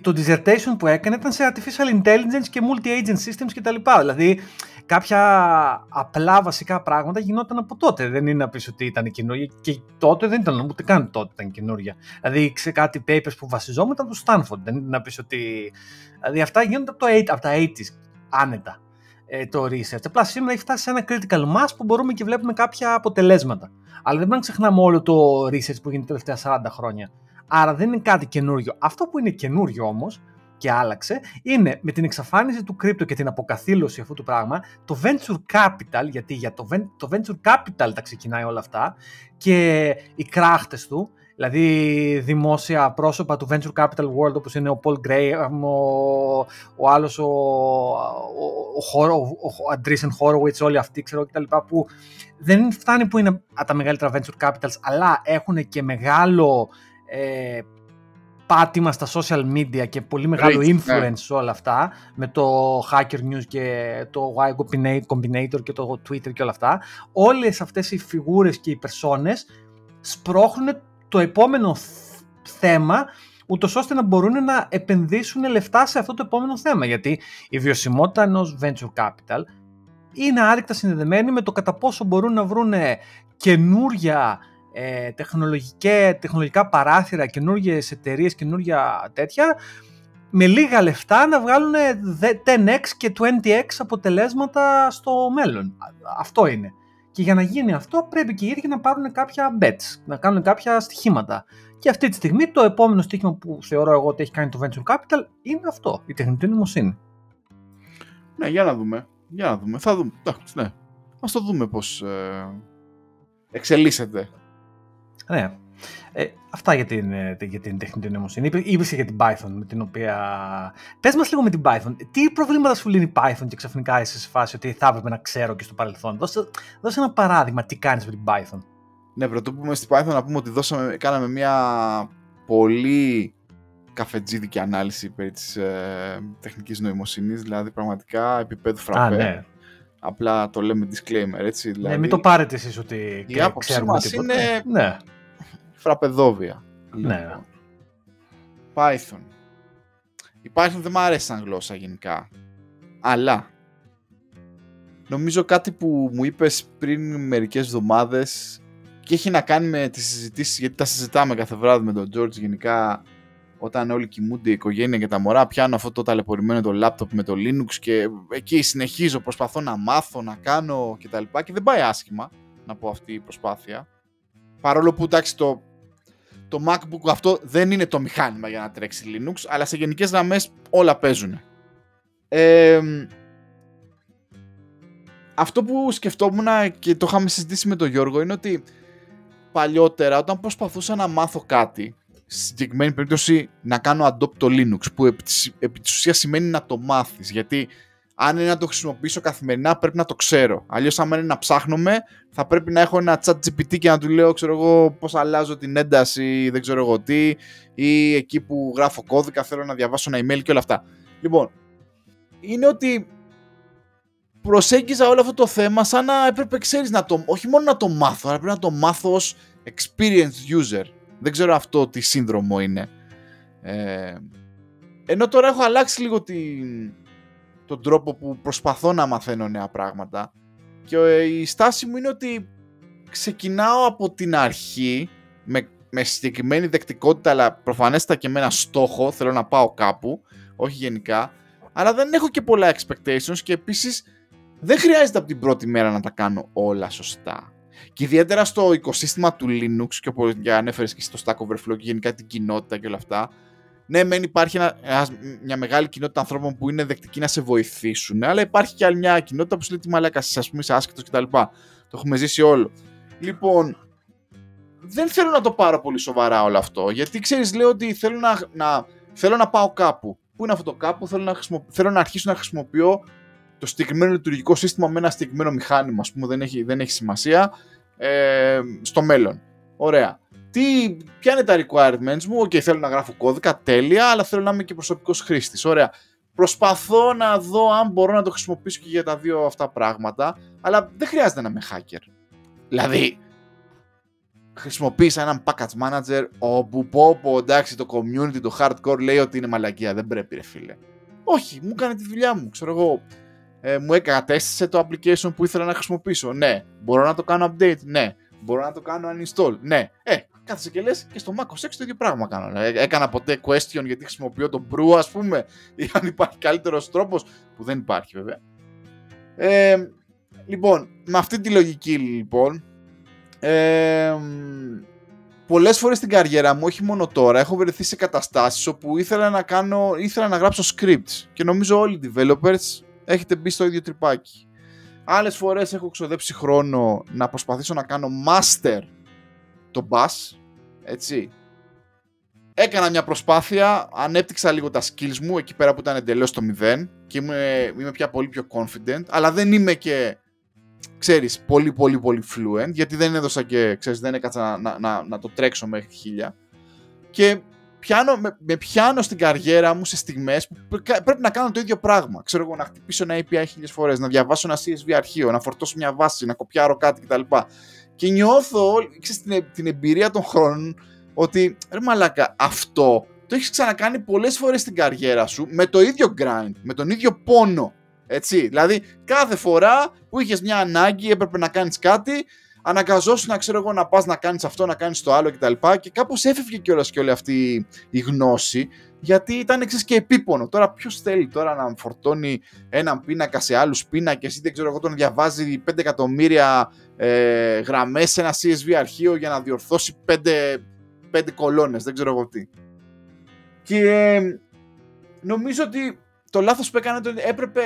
το dissertation που έκανε ήταν σε artificial intelligence και multi-agent systems κτλ. Δηλαδή κάποια απλά βασικά πράγματα γινόταν από τότε. Δεν είναι να πεις ότι ήταν καινούργια και τότε δεν ήταν, ούτε καν τότε ήταν καινούργια. Δηλαδή σε κάτι papers που βασιζόμουν από το Stanford. Δεν είναι να πεις ότι... Δηλαδή αυτά γίνονται από, το 8, από τα 80s άνετα ε, το research. Απλά σήμερα έχει φτάσει σε ένα critical mass που μπορούμε και βλέπουμε κάποια αποτελέσματα. Αλλά δεν πρέπει να ξεχνάμε όλο το research που γίνεται τα τελευταία 40 χρόνια. Άρα δεν είναι κάτι καινούριο. Αυτό που είναι καινούριο όμως και άλλαξε είναι με την εξαφάνιση του κρύπτο και την αποκαθήλωση αυτού του πράγμα το venture capital, γιατί για το, το venture capital τα ξεκινάει όλα αυτά και οι κράχτες του, δηλαδή δημόσια πρόσωπα του venture capital world όπως είναι ο Paul Graham, ο, ο άλλος ο, ο, ο, ο Andreessen Horowitz, όλοι αυτοί ξέρω κτλ. που δεν φτάνει που είναι τα μεγαλύτερα venture capitals αλλά έχουν και μεγάλο ε, πάτημα στα social media και πολύ μεγάλο ναι. influence σε όλα αυτά με το Hacker News και το Y Combinator και το Twitter και όλα αυτά όλες αυτές οι φιγούρες και οι περσόνες σπρώχνουν το επόμενο θέμα ούτως ώστε να μπορούν να επενδύσουν λεφτά σε αυτό το επόμενο θέμα γιατί η βιωσιμότητα ενός venture capital είναι άρρηκτα συνδεδεμένη με το κατά πόσο μπορούν να βρουν καινούρια ε, τεχνολογικά παράθυρα, καινούργιες εταιρείες, καινούργια τέτοια, με λίγα λεφτά να βγάλουν 10x και 20x αποτελέσματα στο μέλλον. Αυτό είναι. Και για να γίνει αυτό πρέπει και οι ίδιοι να πάρουν κάποια bets, να κάνουν κάποια στοιχήματα. Και αυτή τη στιγμή το επόμενο στοίχημα που θεωρώ εγώ ότι έχει κάνει το Venture Capital είναι αυτό, η τεχνητή νοημοσύνη. Ναι, για να δούμε. Για να δούμε. Θα δούμε. ναι. Ας το δούμε πώς ε, εξελίσσεται ναι. Ε, αυτά για την, ε, για την τεχνητή νοημοσύνη. Είπε για την Python, με την οποία. Πες μας λίγο με την Python. Τι προβλήματα σου λύνει η Python και ξαφνικά είσαι σε φάση ότι θα έπρεπε να ξέρω και στο παρελθόν; Δώσε, δώσε ένα παράδειγμα, τι κάνεις με την Python. Ναι, πρωτού πούμε στην Python να πούμε ότι δώσαμε, κάναμε μια πολύ καφετζίδικη ανάλυση περί της ε, τεχνικής νοημοσύνης, δηλαδή πραγματικά επίπεδο φραπέ. ναι. Απλά το λέμε disclaimer, έτσι. Δηλαδή, ναι, μην το πάρετε εσείς ότι η άποψή μας είναι ναι φραπεδόβια. Ναι. Λοιπόν. Python. Η Python δεν μου αρέσει σαν γλώσσα γενικά. Αλλά νομίζω κάτι που μου είπες πριν μερικές εβδομάδες και έχει να κάνει με τις συζητήσεις, γιατί τα συζητάμε κάθε βράδυ με τον George γενικά όταν όλοι κοιμούνται η οικογένεια και τα μωρά, πιάνω αυτό το ταλαιπωρημένο το λάπτοπ με το Linux και εκεί συνεχίζω, προσπαθώ να μάθω, να κάνω κτλ. Και, και δεν πάει άσχημα, να πω αυτή η προσπάθεια. Παρόλο που εντάξει το, το MacBook αυτό δεν είναι το μηχάνημα για να τρέξει Linux, αλλά σε γενικές γραμμές όλα παίζουν. Ε, αυτό που σκεφτόμουν και το είχαμε συζητήσει με τον Γιώργο είναι ότι παλιότερα όταν προσπαθούσα να μάθω κάτι στη συγκεκριμένη περίπτωση να κάνω adopt το Linux που επί της, επί ουσίας σημαίνει να το μάθεις γιατί αν είναι να το χρησιμοποιήσω καθημερινά πρέπει να το ξέρω. Αλλιώς αν είναι να ψάχνομαι θα πρέπει να έχω ένα chat GPT και να του λέω ξέρω εγώ πώς αλλάζω την ένταση δεν ξέρω εγώ τι ή εκεί που γράφω κώδικα θέλω να διαβάσω ένα email και όλα αυτά. Λοιπόν είναι ότι προσέγγιζα όλο αυτό το θέμα σαν να έπρεπε ξέρεις να το, όχι μόνο να το μάθω αλλά πρέπει να το μάθω ως experienced user. Δεν ξέρω αυτό τι σύνδρομο είναι. Ε, ενώ τώρα έχω αλλάξει λίγο την, τον τρόπο που προσπαθώ να μαθαίνω νέα πράγματα και ε, η στάση μου είναι ότι ξεκινάω από την αρχή με, με συγκεκριμένη δεκτικότητα αλλά προφανέστα και με ένα στόχο, θέλω να πάω κάπου, όχι γενικά, αλλά δεν έχω και πολλά expectations και επίσης δεν χρειάζεται από την πρώτη μέρα να τα κάνω όλα σωστά. Και ιδιαίτερα στο οικοσύστημα του Linux και όπως για ανέφερες και στο Stack Overflow και γενικά την κοινότητα και όλα αυτά, ναι, μεν υπάρχει ένα, μια μεγάλη κοινότητα ανθρώπων που είναι δεκτικοί να σε βοηθήσουν, αλλά υπάρχει και άλλη μια κοινότητα που σου λέει τι μαλάκα, ας πούμε, είσαι άσχετο κτλ. Το έχουμε ζήσει όλο. Λοιπόν, δεν θέλω να το πάρω πολύ σοβαρά όλο αυτό, γιατί ξέρεις, λέω ότι θέλω να, να, θέλω να πάω κάπου. Πού είναι αυτό το κάπου, θέλω να, θέλω να αρχίσω να χρησιμοποιώ το συγκεκριμένο λειτουργικό σύστημα με ένα συγκεκριμένο μηχάνημα, ας πούμε, δεν έχει, δεν έχει σημασία ε, στο μέλλον. Ωραία. Τι, ποια είναι τα requirements μου, OK, θέλω να γράφω κώδικα, τέλεια, αλλά θέλω να είμαι και προσωπικός χρήστης. Ωραία. Προσπαθώ να δω αν μπορώ να το χρησιμοποιήσω και για τα δύο αυτά πράγματα, αλλά δεν χρειάζεται να είμαι hacker. Δηλαδή, χρησιμοποίησα έναν package manager όπου πω πω εντάξει το community, το hardcore λέει ότι είναι μαλακία, δεν πρέπει ρε φίλε. Όχι, μου έκανε τη δουλειά μου, ξέρω εγώ ε, μου εγκατέστησε το application που ήθελα να χρησιμοποιήσω. Ναι. Μπορώ να το κάνω update. Ναι. Μπορώ να το κάνω uninstall. Ναι. Ε, κάθεσαι και λες και στο Mac OS X το ίδιο πράγμα κάνω. Ε, έκανα ποτέ question γιατί χρησιμοποιώ το Brew, ας πούμε, ή αν υπάρχει καλύτερος τρόπος, που δεν υπάρχει βέβαια. Ε, λοιπόν, με αυτή τη λογική λοιπόν, ε, πολλές φορές στην καριέρα μου, όχι μόνο τώρα, έχω βρεθεί σε καταστάσεις όπου ήθελα να, κάνω, ήθελα να γράψω scripts και νομίζω όλοι οι developers έχετε μπει στο ίδιο τρυπάκι. Άλλες φορές έχω ξοδέψει χρόνο να προσπαθήσω να κάνω master το bass, έτσι. Έκανα μια προσπάθεια, ανέπτυξα λίγο τα skills μου εκεί πέρα που ήταν εντελώς το μηδέν και είμαι, είμαι πια πολύ πιο confident, αλλά δεν είμαι και, ξέρεις, πολύ πολύ πολύ fluent, γιατί δεν έδωσα και, ξέρεις, δεν έκατσα να, να, να το τρέξω μέχρι χίλια. Και πιάνω, με, με πιάνω στην καριέρα μου σε στιγμές που πρέπει να κάνω το ίδιο πράγμα. Ξέρω εγώ, να χτυπήσω ένα API χίλιες φορές, να διαβάσω ένα CSV αρχείο, να φορτώσω μια βάση, να κοπιάρω κάτι κτλ. Και νιώθω, ξέρεις, την, την εμπειρία των χρόνων ότι, ρε μαλάκα, αυτό το έχεις ξανακάνει πολλές φορές στην καριέρα σου με το ίδιο grind, με τον ίδιο πόνο. Έτσι, δηλαδή κάθε φορά που είχες μια ανάγκη έπρεπε να κάνεις κάτι αναγκαζόσουν να ξέρω εγώ να πας να κάνεις αυτό, να κάνεις το άλλο κτλ. Και, και κάπως έφευγε κιόλας και όλη αυτή η γνώση γιατί ήταν εξή και επίπονο. Τώρα ποιος θέλει τώρα να φορτώνει έναν πίνακα σε άλλους πίνακες ή δεν ξέρω εγώ τον διαβάζει 5 εκατομμύρια ε, γραμμές σε ένα CSV αρχείο για να διορθώσει 5, 5 κολόνες, δεν ξέρω εγώ τι. Και ε, νομίζω ότι το λάθος που έκανε ότι έπρεπε.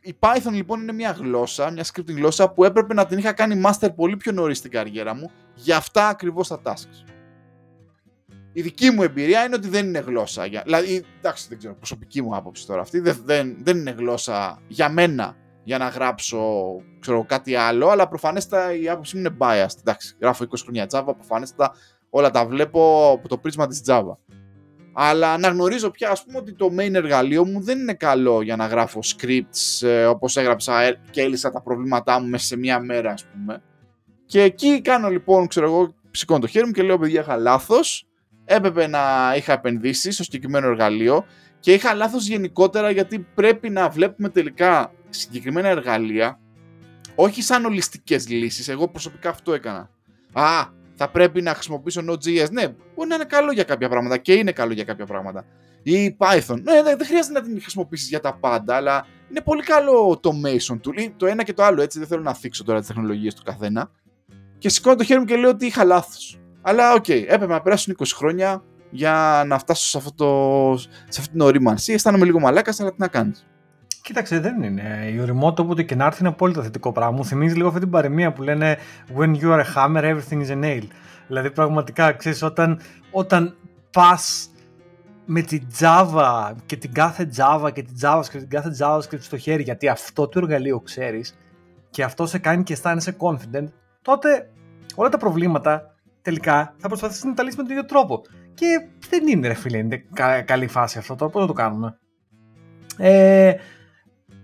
Η Python λοιπόν είναι μια γλώσσα, μια scripting γλώσσα που έπρεπε να την είχα κάνει master πολύ πιο νωρίς στην καριέρα μου για αυτά ακριβώς τα tasks. Η δική μου εμπειρία είναι ότι δεν είναι γλώσσα. Για, δηλαδή, εντάξει, δεν ξέρω, προσωπική μου άποψη τώρα αυτή. Δεν, δεν, δεν είναι γλώσσα για μένα για να γράψω ξέρω, κάτι άλλο, αλλά προφανέστα η άποψή μου είναι biased. Εντάξει, γράφω 20 χρόνια Java, προφανέστα όλα τα βλέπω από το πρίσμα της Java. Αλλά αναγνωρίζω πια ας πούμε ότι το main εργαλείο μου δεν είναι καλό για να γράφω scripts ε, όπως έγραψα ε, και έλυσα τα προβλήματά μου μέσα σε μία μέρα ας πούμε. Και εκεί κάνω λοιπόν, ξέρω εγώ, σηκώνω το χέρι μου και λέω παιδιά είχα λάθος, έπρεπε να είχα επενδύσει στο συγκεκριμένο εργαλείο και είχα λάθος γενικότερα γιατί πρέπει να βλέπουμε τελικά συγκεκριμένα εργαλεία όχι σαν ολιστικές λύσεις, εγώ προσωπικά αυτό έκανα. Α, θα πρέπει να χρησιμοποιήσω Node.js. Ναι, μπορεί να είναι καλό για κάποια πράγματα και είναι καλό για κάποια πράγματα. Ή Python. Ναι, δεν χρειάζεται να την χρησιμοποιήσεις για τα πάντα, αλλά είναι πολύ καλό το Mason tool. Το ένα και το άλλο έτσι. Δεν θέλω να θίξω τώρα τις τεχνολογίες του καθένα. Και σηκώνω το χέρι μου και λέω ότι είχα λάθος. Αλλά οκ, okay, έπρεπε να περάσουν 20 χρόνια για να φτάσω σε, αυτό το, σε αυτή την ωρίμανση. Αισθάνομαι λίγο μαλάκας, αλλά τι να κάνεις. Κοίταξε, δεν είναι. Η ωριμότητα όποτε και να έρθει είναι απόλυτα θετικό πράγμα. Μου θυμίζει λίγο αυτή την παροιμία που λένε When you are a hammer, everything is a nail. Δηλαδή, πραγματικά ξέρεις, όταν, όταν πας με την Java και την κάθε Java και την JavaScript και την κάθε JavaScript στο χέρι, γιατί αυτό το εργαλείο ξέρεις και αυτό σε κάνει και αισθάνεσαι confident, τότε όλα τα προβλήματα τελικά θα προσπαθήσει να τα λύσει με τον ίδιο τρόπο. Και δεν είναι, ρε φίλε, είναι καλή φάση αυτό τώρα. Πώς θα το κάνουμε. Ε,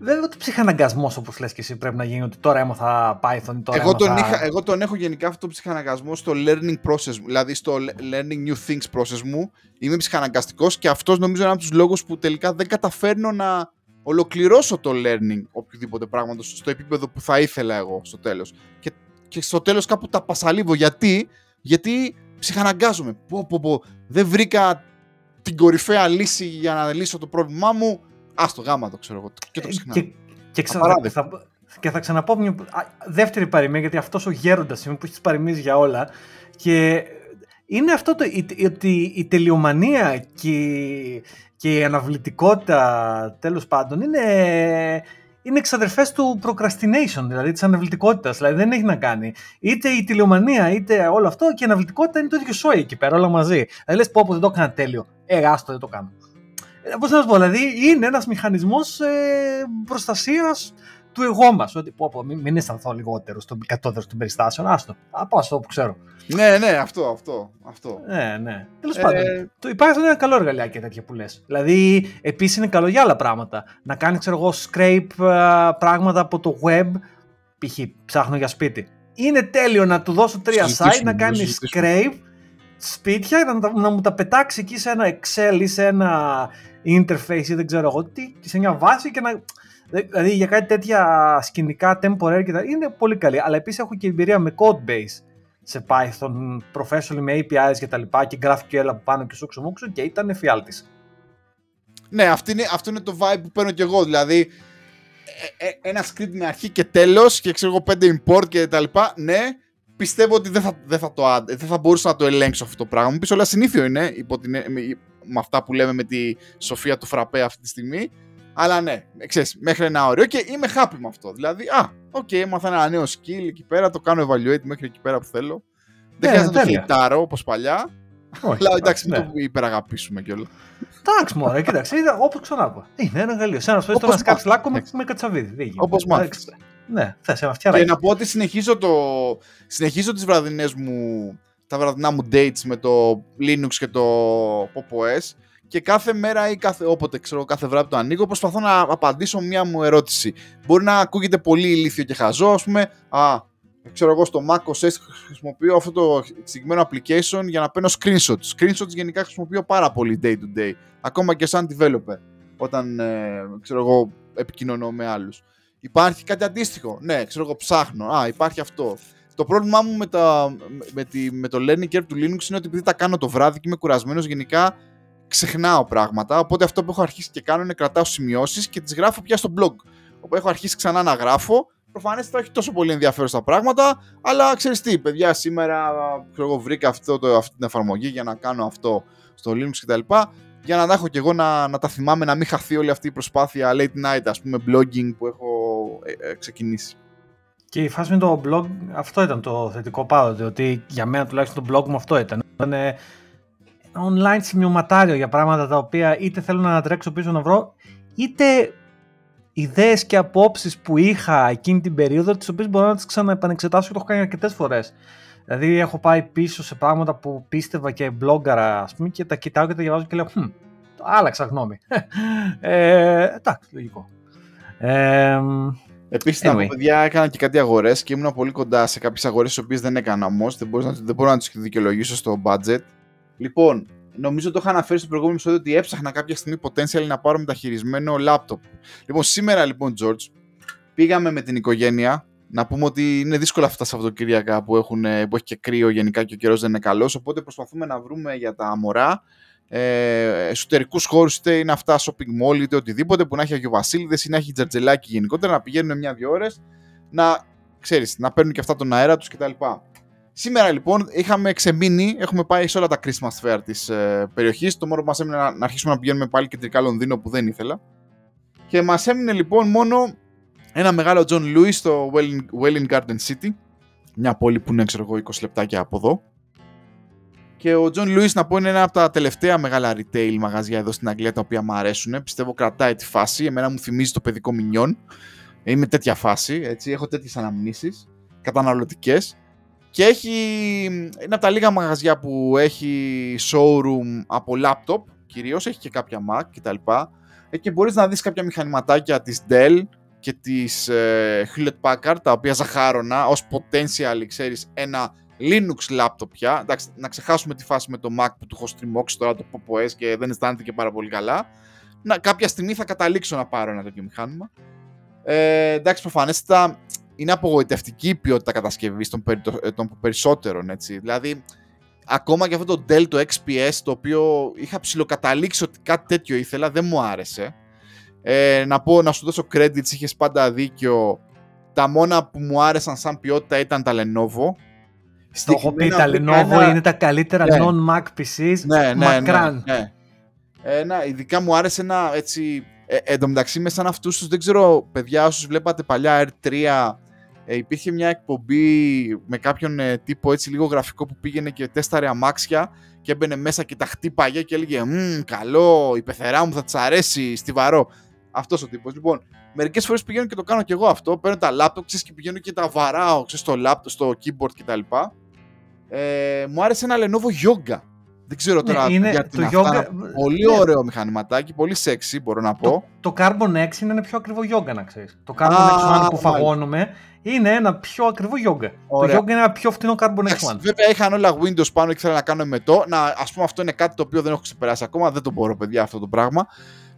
Βέβαια ότι ψυχαναγκασμός όπως λες και εσύ πρέπει να γίνει, ότι τώρα έμαθα Python. Τώρα εγώ, έμαθα... τον είχα, εγώ τον έχω γενικά αυτό το ψυχαναγκασμό στο learning process μου, δηλαδή στο learning new things process μου. Είμαι ψυχαναγκαστικός και αυτός νομίζω είναι από τους λόγους που τελικά δεν καταφέρνω να ολοκληρώσω το learning οποιοδήποτε πράγματος στο επίπεδο που θα ήθελα εγώ στο τέλος. Και, και στο τέλος κάπου τα πασαλίβω. Γιατί, γιατί ψυχαναγκάζομαι. Πω, πω, πω. Δεν βρήκα την κορυφαία λύση για να λύσω το πρόβλημά μου Άστο γάμα το ξέρω εγώ. Και το ε, ξεχνάω. Και, και, ξανα, θα, και θα ξαναπώ μια δεύτερη παροιμία, γιατί αυτός ο γέροντας είμαι που έχεις παροιμίε για όλα. Και είναι αυτό το, ότι η, τελειομανία και, και η αναβλητικότητα τέλος πάντων είναι, είναι εξαδερφές του procrastination, δηλαδή της αναβλητικότητας, δηλαδή δεν έχει να κάνει. Είτε η τελειομανία είτε όλο αυτό και η αναβλητικότητα είναι το ίδιο σόι εκεί πέρα, όλα μαζί. Δηλαδή λες πω, πω δεν το έκανα τέλειο, ε, άστο δεν το κάνω. Ε, Πώς να σου πω, δηλαδή είναι ένας μηχανισμός ε, προστασίας του εγώ μας. Ότι πω, πω, μην, μην αισθανθώ λιγότερο στον κατώτερο των περιστάσεων. Άστο. Α, πάω στο που ξέρω. Ναι, ναι, αυτό, αυτό. αυτό. Ναι, ναι. Τέλος ε... πάντων. Το υπάρχει ένα καλό εργαλειάκι τέτοια που λες. Δηλαδή, επίσης είναι καλό για άλλα πράγματα. Να κάνει, ξέρω εγώ, scrape uh, πράγματα από το web. Π.χ. ψάχνω για σπίτι. Είναι τέλειο να του δώσω τρία site, να κάνει scrape σπίτια, να, να μου τα πετάξει εκεί σε ένα Excel ή σε ένα interface ή δεν ξέρω εγώ τι, σε μια βάση και να. Δηλαδή για κάτι τέτοια σκηνικά temporary και τα, είναι πολύ καλή. Αλλά επίσης έχω και εμπειρία με code base σε Python, professionally με APIs και τα λοιπά και GraphQL από πάνω και σούξου μούξου και ήταν εφιάλτης. Ναι, αυτό είναι, αυτό είναι το vibe που παίρνω κι εγώ. Δηλαδή, ε, ε, ένα script με αρχή και τέλος και ξέρω εγώ πέντε import και τα λοιπά, ναι, πιστεύω ότι δεν θα, δεν θα, το, δεν θα μπορούσα να το ελέγξω αυτό το πράγμα. Μου πεις όλα συνήθεια είναι, υπό την, με αυτά που λέμε με τη σοφία του φραπέ αυτή τη στιγμή. Αλλά ναι, ξέρεις, μέχρι ένα όριο και είμαι happy με αυτό. Δηλαδή, α, οκ, okay, έμαθα ένα νέο skill εκεί πέρα, το κάνω evaluate μέχρι εκεί πέρα που θέλω. Δεν ναι, χρειάζεται να το χιτάρω όπως παλιά. Όχι, αλλά εντάξει, μην ναι. το υπεραγαπήσουμε κιόλας. Εντάξει, μωρέ, κοίταξε, όπως ξανά πω. Είναι ένα εργαλείο. Σε ένας σπίτι να σκάψει λάκκο με, με κατσαβίδι. Όπως μάθει. Ναι, θες ένα Και να πω ότι συνεχίζω, το... συνεχίζω τις βραδινές μου τα βραδινά μου dates με το Linux και το Pop OS και κάθε μέρα ή κάθε, όποτε ξέρω, κάθε βράδυ το ανοίγω, προσπαθώ να απαντήσω μία μου ερώτηση. Μπορεί να ακούγεται πολύ ηλίθιο και χαζό, ας πούμε, α, ξέρω εγώ στο Mac OS χρησιμοποιώ αυτό το συγκεκριμένο application για να παίρνω screenshots. Screenshots γενικά χρησιμοποιώ πάρα πολύ day to day, ακόμα και σαν developer, όταν, ε, ξέρω εγώ, επικοινωνώ με άλλους. Υπάρχει κάτι αντίστοιχο, ναι, ξέρω εγώ, ψάχνω, α, υπάρχει αυτό. Το πρόβλημά μου με, τα, με, τη, με το learning curve του Linux είναι ότι επειδή τα κάνω το βράδυ και είμαι κουρασμένος, γενικά ξεχνάω πράγματα. Οπότε αυτό που έχω αρχίσει και κάνω είναι κρατάω σημειώσεις και τις γράφω πια στο blog. Οπότε έχω αρχίσει ξανά να γράφω. Προφανές δεν έχει τόσο πολύ ενδιαφέρον στα πράγματα, αλλά ξέρεις τι, παιδιά, σήμερα ξέρω, βρήκα αυτό, το, αυτή την εφαρμογή για να κάνω αυτό στο Linux κτλ. Για να τα έχω και εγώ να, να τα θυμάμαι, να μην χαθεί όλη αυτή η προσπάθεια late night, ας πούμε, blogging που έχω ε, ε, ξεκινήσει. Και η φάση με το blog, αυτό ήταν το θετικό πάντοτε, ότι για μένα τουλάχιστον το blog μου αυτό ήταν. Ήταν online σημειωματάριο για πράγματα τα οποία είτε θέλω να ανατρέξω πίσω να βρω, είτε ιδέες και απόψεις που είχα εκείνη την περίοδο, τις οποίες μπορώ να τις ξαναεπανεξετάσω και το έχω κάνει αρκετές φορές. Δηλαδή έχω πάει πίσω σε πράγματα που πίστευα και blogger, ας πούμε, και τα κοιτάω και τα διαβάζω και λέω, hm, άλλαξα γνώμη. ε, εντάξει, λογικό. Ε, Επίσης, anyway. τα παιδιά έκανα και κάτι αγορές και ήμουν πολύ κοντά σε κάποιες αγορές τις οποίες δεν έκανα όμως. Δεν, δεν μπορώ να τις δικαιολογήσω στο budget. Λοιπόν, νομίζω το είχα αναφέρει στο προηγούμενο επεισόδιο ότι έψαχνα κάποια στιγμή potential να πάρω μεταχειρισμένο laptop. Λοιπόν, σήμερα λοιπόν, George, πήγαμε με την οικογένεια Να πούμε ότι είναι δύσκολα αυτά τα Σαββατοκύριακα που, έχουν, που έχει και κρύο γενικά και ο καιρός δεν είναι καλός. Οπότε προσπαθούμε να βρούμε για τα μωρά ε, εσωτερικούς χώρους, είτε είναι αυτά shopping mall, είτε οτιδήποτε που να έχει Αγιοβασίλειδε ή να έχει τζαρτζελάκι γενικότερα, να πηγαίνουν μια-δύο ώρες να, ξέρεις, να παίρνουν και αυτά τον αέρα τους κτλ. Σήμερα λοιπόν είχαμε ξεμείνει, έχουμε πάει σε όλα τα Christmas fair της ε, περιοχής. Το μόνο που μας έμεινε να, να αρχίσουμε να πηγαίνουμε πάλι κεντρικά Λονδίνο που δεν ήθελα. Και μας έμεινε λοιπόν μόνο ένα μεγάλο John Lewis στο Welling Garden City. Μια πόλη που είναι, ξέρω εγώ, 20 λεπτάκια από εδώ. Και ο John Lewis, να πω, είναι ένα από τα τελευταία μεγάλα retail μαγαζιά εδώ στην Αγγλία τα οποία μου αρέσουν. Πιστεύω κρατάει τη φάση. Εμένα μου θυμίζει το παιδικό μηνιόν. Είμαι τέτοια φάση, έτσι. Έχω τέτοιες αναμνήσεις καταναλωτικές. Και έχει, είναι από τα λίγα μαγαζιά που έχει showroom από laptop, κυρίως, έχει και κάποια Mac κτλ. Ε, και μπορείς να δεις κάποια μηχανηματάκια της Dell και της ε, Hewlett Packard, τα οποία ζαχάρωνα ως potential, ξέρεις, ένα Linux laptop πια. Εντάξει, να ξεχάσουμε τη φάση με το Mac που του έχω streamoξει τώρα το Pop OS και δεν αισθάνεται και πάρα πολύ καλά. Να, κάποια στιγμή θα καταλήξω να πάρω ένα τέτοιο μηχάνημα. Ε, εντάξει, προφανέστατα είναι απογοητευτική η ποιότητα κατασκευής των, περι, ε, των περισσότερων. Έτσι. Δηλαδή, ακόμα και αυτό το Dell το XPS, το οποίο είχα ψηλοκαταλήξει ότι κάτι τέτοιο ήθελα, δεν μου άρεσε. Ε, να πω, να σου δώσω credits, είχες πάντα δίκιο. Τα μόνα που μου άρεσαν σαν ποιότητα ήταν τα Lenovo. Το έχω πει, τα Lenovo είναι τα καλύτερα ναι. non-Mac PCs ναι, ναι, μακράν. Ναι, ναι. Ένα, ειδικά μου άρεσε ένα έτσι... Ε, εν τω μεταξύ, με σαν αυτούς τους, δεν ξέρω, παιδιά, όσους βλέπατε παλιά R3, ε, υπήρχε μια εκπομπή με κάποιον ε, τύπο έτσι λίγο γραφικό που πήγαινε και τέσταρε αμάξια και έμπαινε μέσα και τα χτύπαγε και έλεγε Μmm, καλό, η πεθερά μου θα της αρέσει, στιβαρό. Αυτός ο τύπος. Λοιπόν, μερικές φορές πηγαίνω και το κάνω και εγώ αυτό. Παίρνω τα laptop ξέρεις, και πηγαίνω και τα βαράω ξέρεις, στο laptop, στο keyboard κτλ. Ε, μου άρεσε ένα Lenovo Yoga. Δεν ξέρω τώρα ναι, είναι, γιατί το yoga... Πολύ ναι. ωραίο μηχανηματάκι, πολύ sexy μπορώ να πω. Το, το Carbon X είναι ένα πιο ακριβό yoga να ξέρεις. Το Carbon X One που φαγώνουμε είναι ένα πιο ακριβό yoga. Ωραία. Το yoga είναι ένα πιο φτηνό Carbon X One. Βέβαια είχαν όλα Windows πάνω και ήθελα να κάνω μετό. Να, ας πούμε αυτό είναι κάτι το οποίο δεν έχω ξεπεράσει ακόμα. Δεν το μπορώ παιδιά αυτό το πράγμα.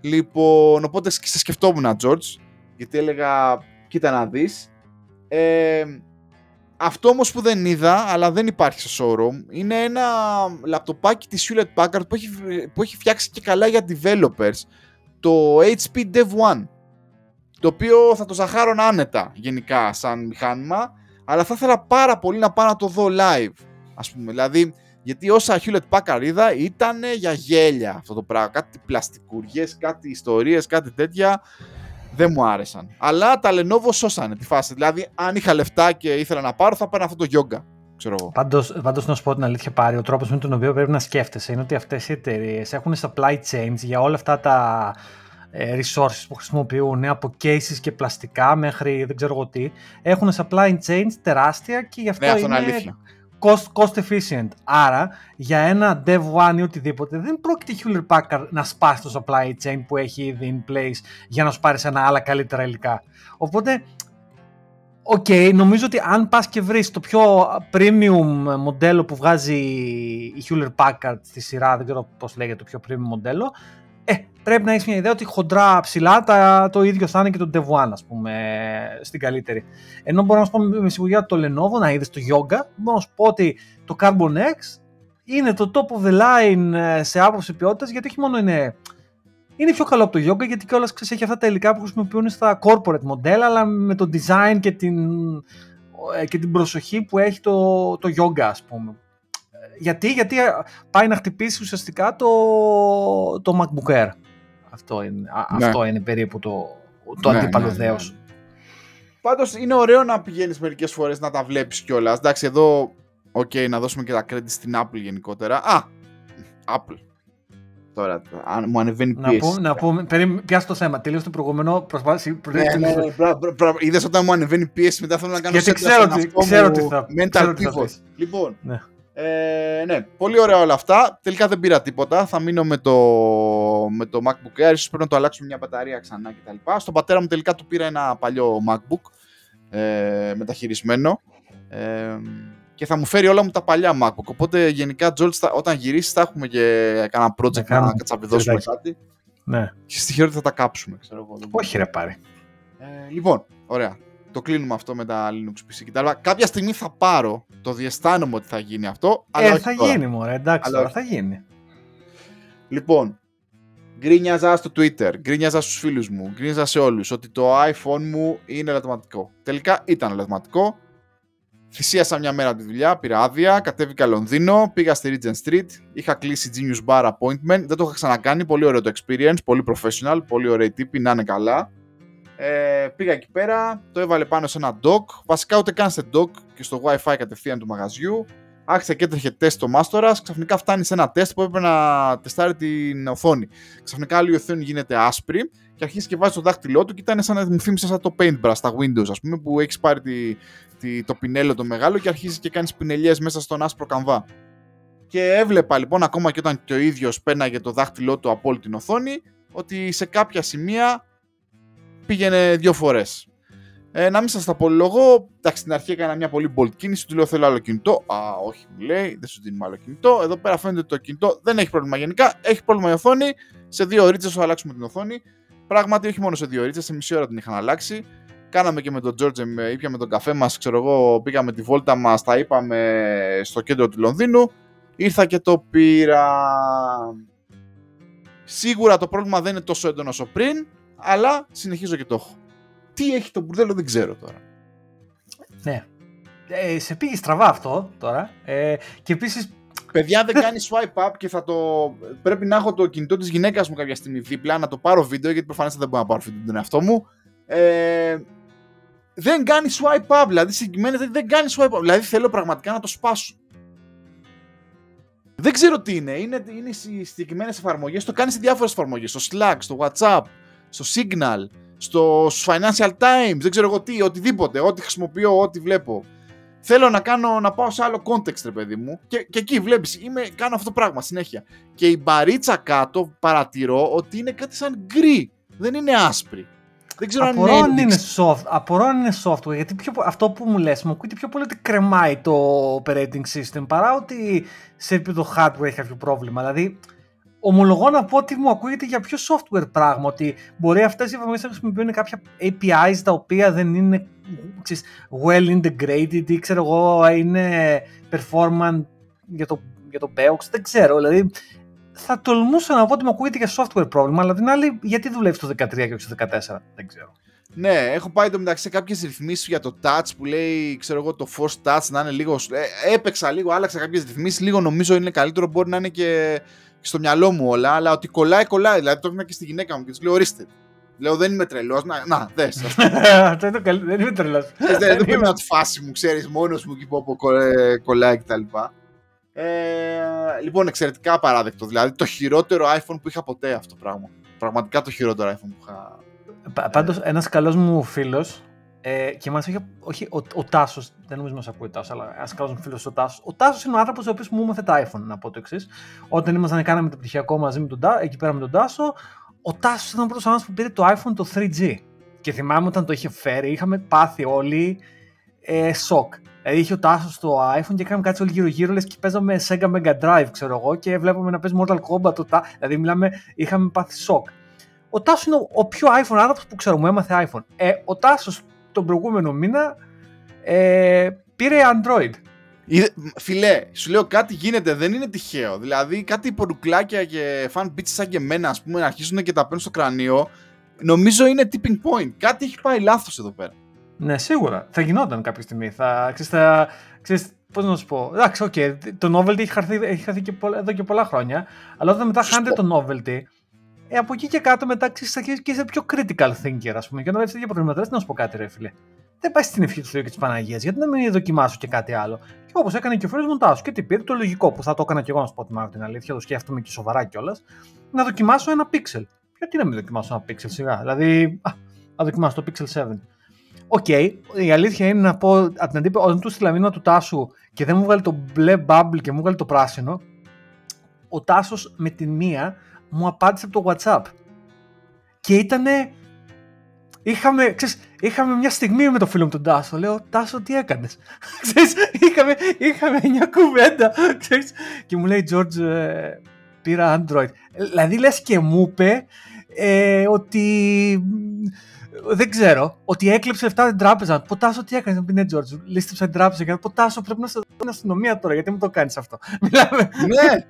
Λοιπόν, οπότε σε σκεφτόμουν George. Γιατί έλεγα, κοίτα να δεις. Ε, αυτό όμως που δεν είδα, αλλά δεν υπάρχει στο showroom, είναι ένα λαπτοπάκι της Hewlett Packard που έχει, που έχει φτιάξει και καλά για developers, το HP Dev One, το οποίο θα το ζαχάρω άνετα γενικά σαν μηχάνημα, αλλά θα ήθελα πάρα πολύ να πάω να το δω live, ας πούμε, δηλαδή, γιατί όσα Hewlett Packard είδα ήταν για γέλια αυτό το πράγμα, κάτι πλαστικούργιες, κάτι ιστορίες, κάτι τέτοια, δεν μου άρεσαν. Αλλά τα Lenovo σώσανε τη φάση. Δηλαδή, αν είχα λεφτά και ήθελα να πάρω, θα πάρω αυτό το Yoga. Ξέρω εγώ. Πάντως, πάντως να σου πω την αλήθεια πάρει, ο τρόπος με τον οποίο πρέπει να σκέφτεσαι είναι ότι αυτές οι εταιρείες έχουν supply chains για όλα αυτά τα ε, resources που χρησιμοποιούν από cases και πλαστικά μέχρι δεν ξέρω εγώ τι. Έχουν supply chains τεράστια και γι' αυτό ναι, είναι, είναι αλήθεια cost, cost efficient. Άρα, για ένα Dev One ή οτιδήποτε, δεν πρόκειται Hewlett Packard να σπάσει το supply chain που έχει ήδη in place για να σου πάρει ένα άλλα καλύτερα υλικά. Οπότε, Οκ, okay, νομίζω ότι αν πας και βρεις το πιο premium μοντέλο που βγάζει η Hewlett Packard στη σειρά, δεν ξέρω πώς λέγεται το πιο premium μοντέλο, ε, πρέπει να έχεις μια ιδέα ότι χοντρά ψιλά τα, το ίδιο θα είναι και το Dev One, ας πούμε, στην καλύτερη. Ενώ μπορώ να σου πω με σιγουριά το Lenovo, να είδες το Yoga, μπορώ να σου πω ότι το Carbon X είναι το top of the line ε, σε άποψη ποιότητας, γιατί όχι μόνο είναι, είναι πιο καλό από το Yoga, γιατί κιόλας έχει αυτά τα υλικά που χρησιμοποιούν στα corporate μοντέλα, αλλά με το design και την, ε, και την προσοχή που έχει το, το Yoga, ας πούμε γιατί, γιατί ε, πάει να χτυπήσει ουσιαστικά το, το MacBook Air. Αυτό είναι, ναι. αυτό είναι περίπου το, το ναι, αντίπαλο ναι, δέος. Ναι, Πάντως είναι ωραίο να πηγαίνεις μερικές φορές να τα βλέπεις κιόλας. Εντάξει εδώ, οκ, okay, να δώσουμε και τα credit στην Apple γενικότερα. Α, Apple. Τώρα, αν μου ανεβαίνει πίεση. Να πούμε, να πούμε περί, πιάσω το θέμα. Τελείωσε το προηγούμενο. Προσπάθηση. Ναι, ναι, ναι, Είδες όταν μου ανεβαίνει πίεση, μετά θέλω να κάνω Γιατί ξέρω τι, ξέρω τι θα. Mental Λοιπόν, ναι. Ε, ναι, πολύ ωραία όλα αυτά. Τελικά δεν πήρα τίποτα. Θα μείνω με το, με το MacBook Air. Ίσως πρέπει να το αλλάξουμε μια μπαταρία ξανά κτλ. Στον πατέρα μου τελικά του πήρα ένα παλιό MacBook ε, μεταχειρισμένο. Ε, και θα μου φέρει όλα μου τα παλιά MacBook. Οπότε γενικά, George, όταν γυρίσεις, θα έχουμε και κανένα project να, να κατσαπιδώσουμε κάτι. Ναι. Και στη χώρα θα τα κάψουμε, ξέρω εγώ. Όχι, ρε πάρει. Ε, λοιπόν, ωραία. Το κλείνουμε αυτό με τα Linux PC κτλ. Κάποια στιγμή θα πάρω, το διαισθάνομαι ότι θα γίνει αυτό. Αλλά Ε, όχι θα τώρα. γίνει, μωρέ. Εντάξει, Αλλά τώρα όχι. θα γίνει. Λοιπόν, γκρίνιαζα στο Twitter, γκρίνιαζα στους φίλους μου, γκρίνιαζα σε όλους ότι το iPhone μου είναι ελαττωματικό. Τελικά ήταν ελαττωματικό. Θυσίασα μια μέρα τη δουλειά, πήρα άδεια, κατέβηκα Λονδίνο, πήγα στη Regent Street, είχα κλείσει Genius Bar appointment, δεν το είχα ξανακάνει, πολύ ωραίο το experience, πολύ professional, πολύ ωραίοι τύποι, να είναι καλά. Ε, πήγα εκεί πέρα, το έβαλε πάνω σε ένα dock, βασικά ούτε καν σε dock και στο wifi κατευθείαν του μαγαζιού. Άρχισε και έτρεχε τεστ το μάστορα. Ξαφνικά φτάνει σε ένα τεστ που έπρεπε να τεστάρει την οθόνη. Ξαφνικά άλλη η οθόνη γίνεται άσπρη και αρχίζει και βάζει το δάχτυλό του και ήταν σαν να μου θύμισε σαν το paintbrush στα Windows, ας πούμε, που έχεις πάρει τη, τη, το πινέλο το μεγάλο και αρχίζει και κάνεις πινελιές μέσα στον άσπρο καμβά. Και έβλεπα λοιπόν, ακόμα και όταν και ο ίδιος πέναγε το δάχτυλό του από όλη την οθόνη, ότι σε κάποια σημεία πήγαινε δύο φορές. Ε, να μην σας τα πολυλογώ. Εντάξει, στην αρχή έκανα μια πολύ bold κίνηση. Του λέω: Θέλω άλλο κινητό. Α, όχι, μου λέει, δεν σου δίνουμε άλλο κινητό. Εδώ πέρα φαίνεται ότι το κινητό δεν έχει πρόβλημα γενικά. Έχει πρόβλημα η οθόνη. Σε δύο ώρε θα αλλάξουμε την οθόνη. Πράγματι, όχι μόνο σε δύο ώρε, σε μισή ώρα την είχαν αλλάξει. Κάναμε και με τον George, ε, ήπιαμε τον καφέ μας. Ξέρω εγώ, πήγαμε τη βόλτα μας, τα είπαμε στο κέντρο του Λονδίνου. Ήρθα και το πήρα. Σίγουρα το πρόβλημα δεν είναι τόσο έντονο όσο πριν, αλλά συνεχίζω και το έχω. Τι έχει το μπουρδέλο δεν ξέρω τώρα. Ναι. Ε, σε πήγε στραβά αυτό τώρα. Ε, και επίση. Παιδιά δεν κάνει swipe up και θα το. Πρέπει να έχω το κινητό της γυναίκας μου κάποια στιγμή δίπλα να το πάρω βίντεο γιατί προφανώς δεν μπορώ να πάρω βίντεο τον εαυτό μου. Ε, δεν κάνει swipe up, δηλαδή συγκεκριμένα δεν, δεν κάνει swipe up. Δηλαδή θέλω πραγματικά να το σπάσω. Δεν ξέρω τι είναι. Είναι, είναι οι συγκεκριμένες εφαρμογές. Το κάνεις σε διάφορες εφαρμογές. Στο Slack, στο WhatsApp, στο Signal, στο στους Financial Times, δεν ξέρω εγώ τι, οτιδήποτε, ό,τι χρησιμοποιώ, ό,τι βλέπω. Θέλω να, κάνω, να πάω σε άλλο context, ρε παιδί μου. Και, και εκεί βλέπεις, κάνω αυτό το πράγμα συνέχεια. Και η μπαρίτσα κάτω παρατηρώ ότι είναι κάτι σαν γκρι. Δεν είναι άσπρη. Δεν ξέρω Απορώ αν αν είναι είναι, ένδειξη. soft, απορώ αν είναι software, γιατί πιο, αυτό που μου λες μου ακούγεται πιο πολύ ότι κρεμάει το operating system παρά ότι σε επίπεδο hardware έχει κάποιο πρόβλημα. Δηλαδή, ομολογώ να πω ότι μου ακούγεται για πιο software πράγμα, ότι μπορεί αυτές οι εφαρμογές να χρησιμοποιούν κάποια APIs τα οποία δεν είναι ξέρεις, well integrated ή ξέρω εγώ είναι performant για το, για το BEOX, δεν ξέρω, δηλαδή θα τολμούσα να πω ότι μου ακούγεται για software πρόβλημα, αλλά την άλλη γιατί δουλεύεις το 13 και όχι στο 14, δεν ξέρω. Ναι, έχω πάει το μεταξύ σε κάποιες ρυθμίσεις για το touch που λέει, ξέρω εγώ, το force touch να είναι λίγο. Ε, έπαιξα λίγο, άλλαξα κάποιες ρυθμίσεις. Λίγο νομίζω είναι καλύτερο. Μπορεί να είναι και στο μυαλό μου όλα, αλλά ότι κολλάει, κολλάει. Δηλαδή το έκανα και στη γυναίκα μου και της λέω: Ορίστε. Λέω: Δεν είμαι τρελός. Να, να δες. Αυτό είναι το καλύτερο. Δεν είμαι τρελός. δεν δεν πρέπει να τη φάση μου, ξέρεις, μόνος μου εκεί που όπου κολλάει- κολλάει κτλ. Ε, λοιπόν, εξαιρετικά παράδεκτο. Δηλαδή το χειρότερο iPhone που είχα ποτέ αυτό το πράγμα. Πραγματικά το χειρότερο iPhone που είχα. Πάντως, ένας καλός μου φίλος ε, και μας είχε. Όχι, ο, ο Τάσος, δεν νομίζω να ακούει ο Τάσος, αλλά ένας καλός μου φίλος ο Τάσος. Ο Τάσος είναι ο άνθρωπος ο οποίος μου έμαθε τα iPhone, να πω το εξής. Όταν ήμασταν, κάναμε το πτυχιακό μαζί με τον Τάσο, εκεί πέρα με τον Τάσο, ο Τάσος ήταν ο πρώτος άνθρωπος που πήρε το iPhone το 3G. Και θυμάμαι όταν το είχε φέρει, είχαμε πάθει όλοι ε, σοκ. Δηλαδή είχε ο Τάσος το iPhone και κάναμε κάτι όλοι γύρω-γύρω, λες και παίζαμε Sega Mega Drive, ξέρω εγώ, και βλέπαμε να παίζει Mortal Kombat. Το, τα- δηλαδή, μιλάμε, είχαμε πάθει σοκ. Ο Τάσος είναι ο, ο πιο iPhone άνθρωπος που ξέρω, μου έμαθε iPhone. Ε, ο Τάσος τον προηγούμενο μήνα ε, πήρε Android. Είδε- Φιλέ, σου λέω κάτι γίνεται, δεν είναι τυχαίο. Δηλαδή κάτι πορουκλάκια και fan bitches σαν και εμένα, ας πούμε, να αρχίσουν και τα παίρνουν στο κρανίο. Νομίζω είναι tipping point. Κάτι έχει πάει λάθος εδώ πέρα. Ναι, σίγουρα. Θα γινόταν κάποια στιγμή. Θα, ξέρεις, θα, ξέρεις, πώς να σου πω. Εντάξει, οκ, το novelty έχει χαθεί, έχει χαθεί και πολλά, εδώ και πολλά χρόνια. Αλλά όταν μετά Σωστό. χάνετε το novelty, ε, από εκεί και κάτω μετά ξέρεις, θα αρχίσεις και είσαι πιο critical thinker, ας πούμε. Και όταν έχεις τέτοια προβλήματα, λες, να σου πω κάτι, ρε φίλε. Δεν πάει στην ευχή του Θεού και της Παναγίας, γιατί να μην δοκιμάσω και κάτι άλλο; Και όπως έκανε και ο φίλο μου Τάσο, και τι πήρε το λογικό που θα το έκανα και εγώ να σου πω την άλλη την αλήθεια, το σκέφτομαι και σοβαρά κιόλας, να δοκιμάσω ένα Pixel. Γιατί να μην δοκιμάσω ένα Pixel σιγά, δηλαδή, α, να δοκιμάσω το Pixel 7. Οκ, η αλήθεια είναι να πω από την αντίπαλη, όταν του στείλα μήνυμα του Τάσου και δεν μου βγάλει το μπλε bubble και μου βγάλει το πράσινο, ο Τάσος με την μία μου απάντησε από το WhatsApp. Και ήτανε. Είχαμε, ξέρεις, είχαμε μια στιγμή με το φίλο μου τον Τάσο. Λέω, Τάσο, τι έκανες; είχαμε, είχαμε μια κουβέντα. Ξέρεις, και μου λέει, George, ε, πήρα Android. Ε, Δηλαδή, λες και μου είπε, ε, ότι δεν ξέρω, ότι έκλειψε λεφτά την τράπεζα. Ποτάσο τι έκανες, πει ναι, Τζόρτζ, λίστεψα την τράπεζα και ποτάσο πρέπει να σε δω στην αστυνομία τώρα, γιατί μου το κάνεις αυτό. Μιλάμε. Ναι!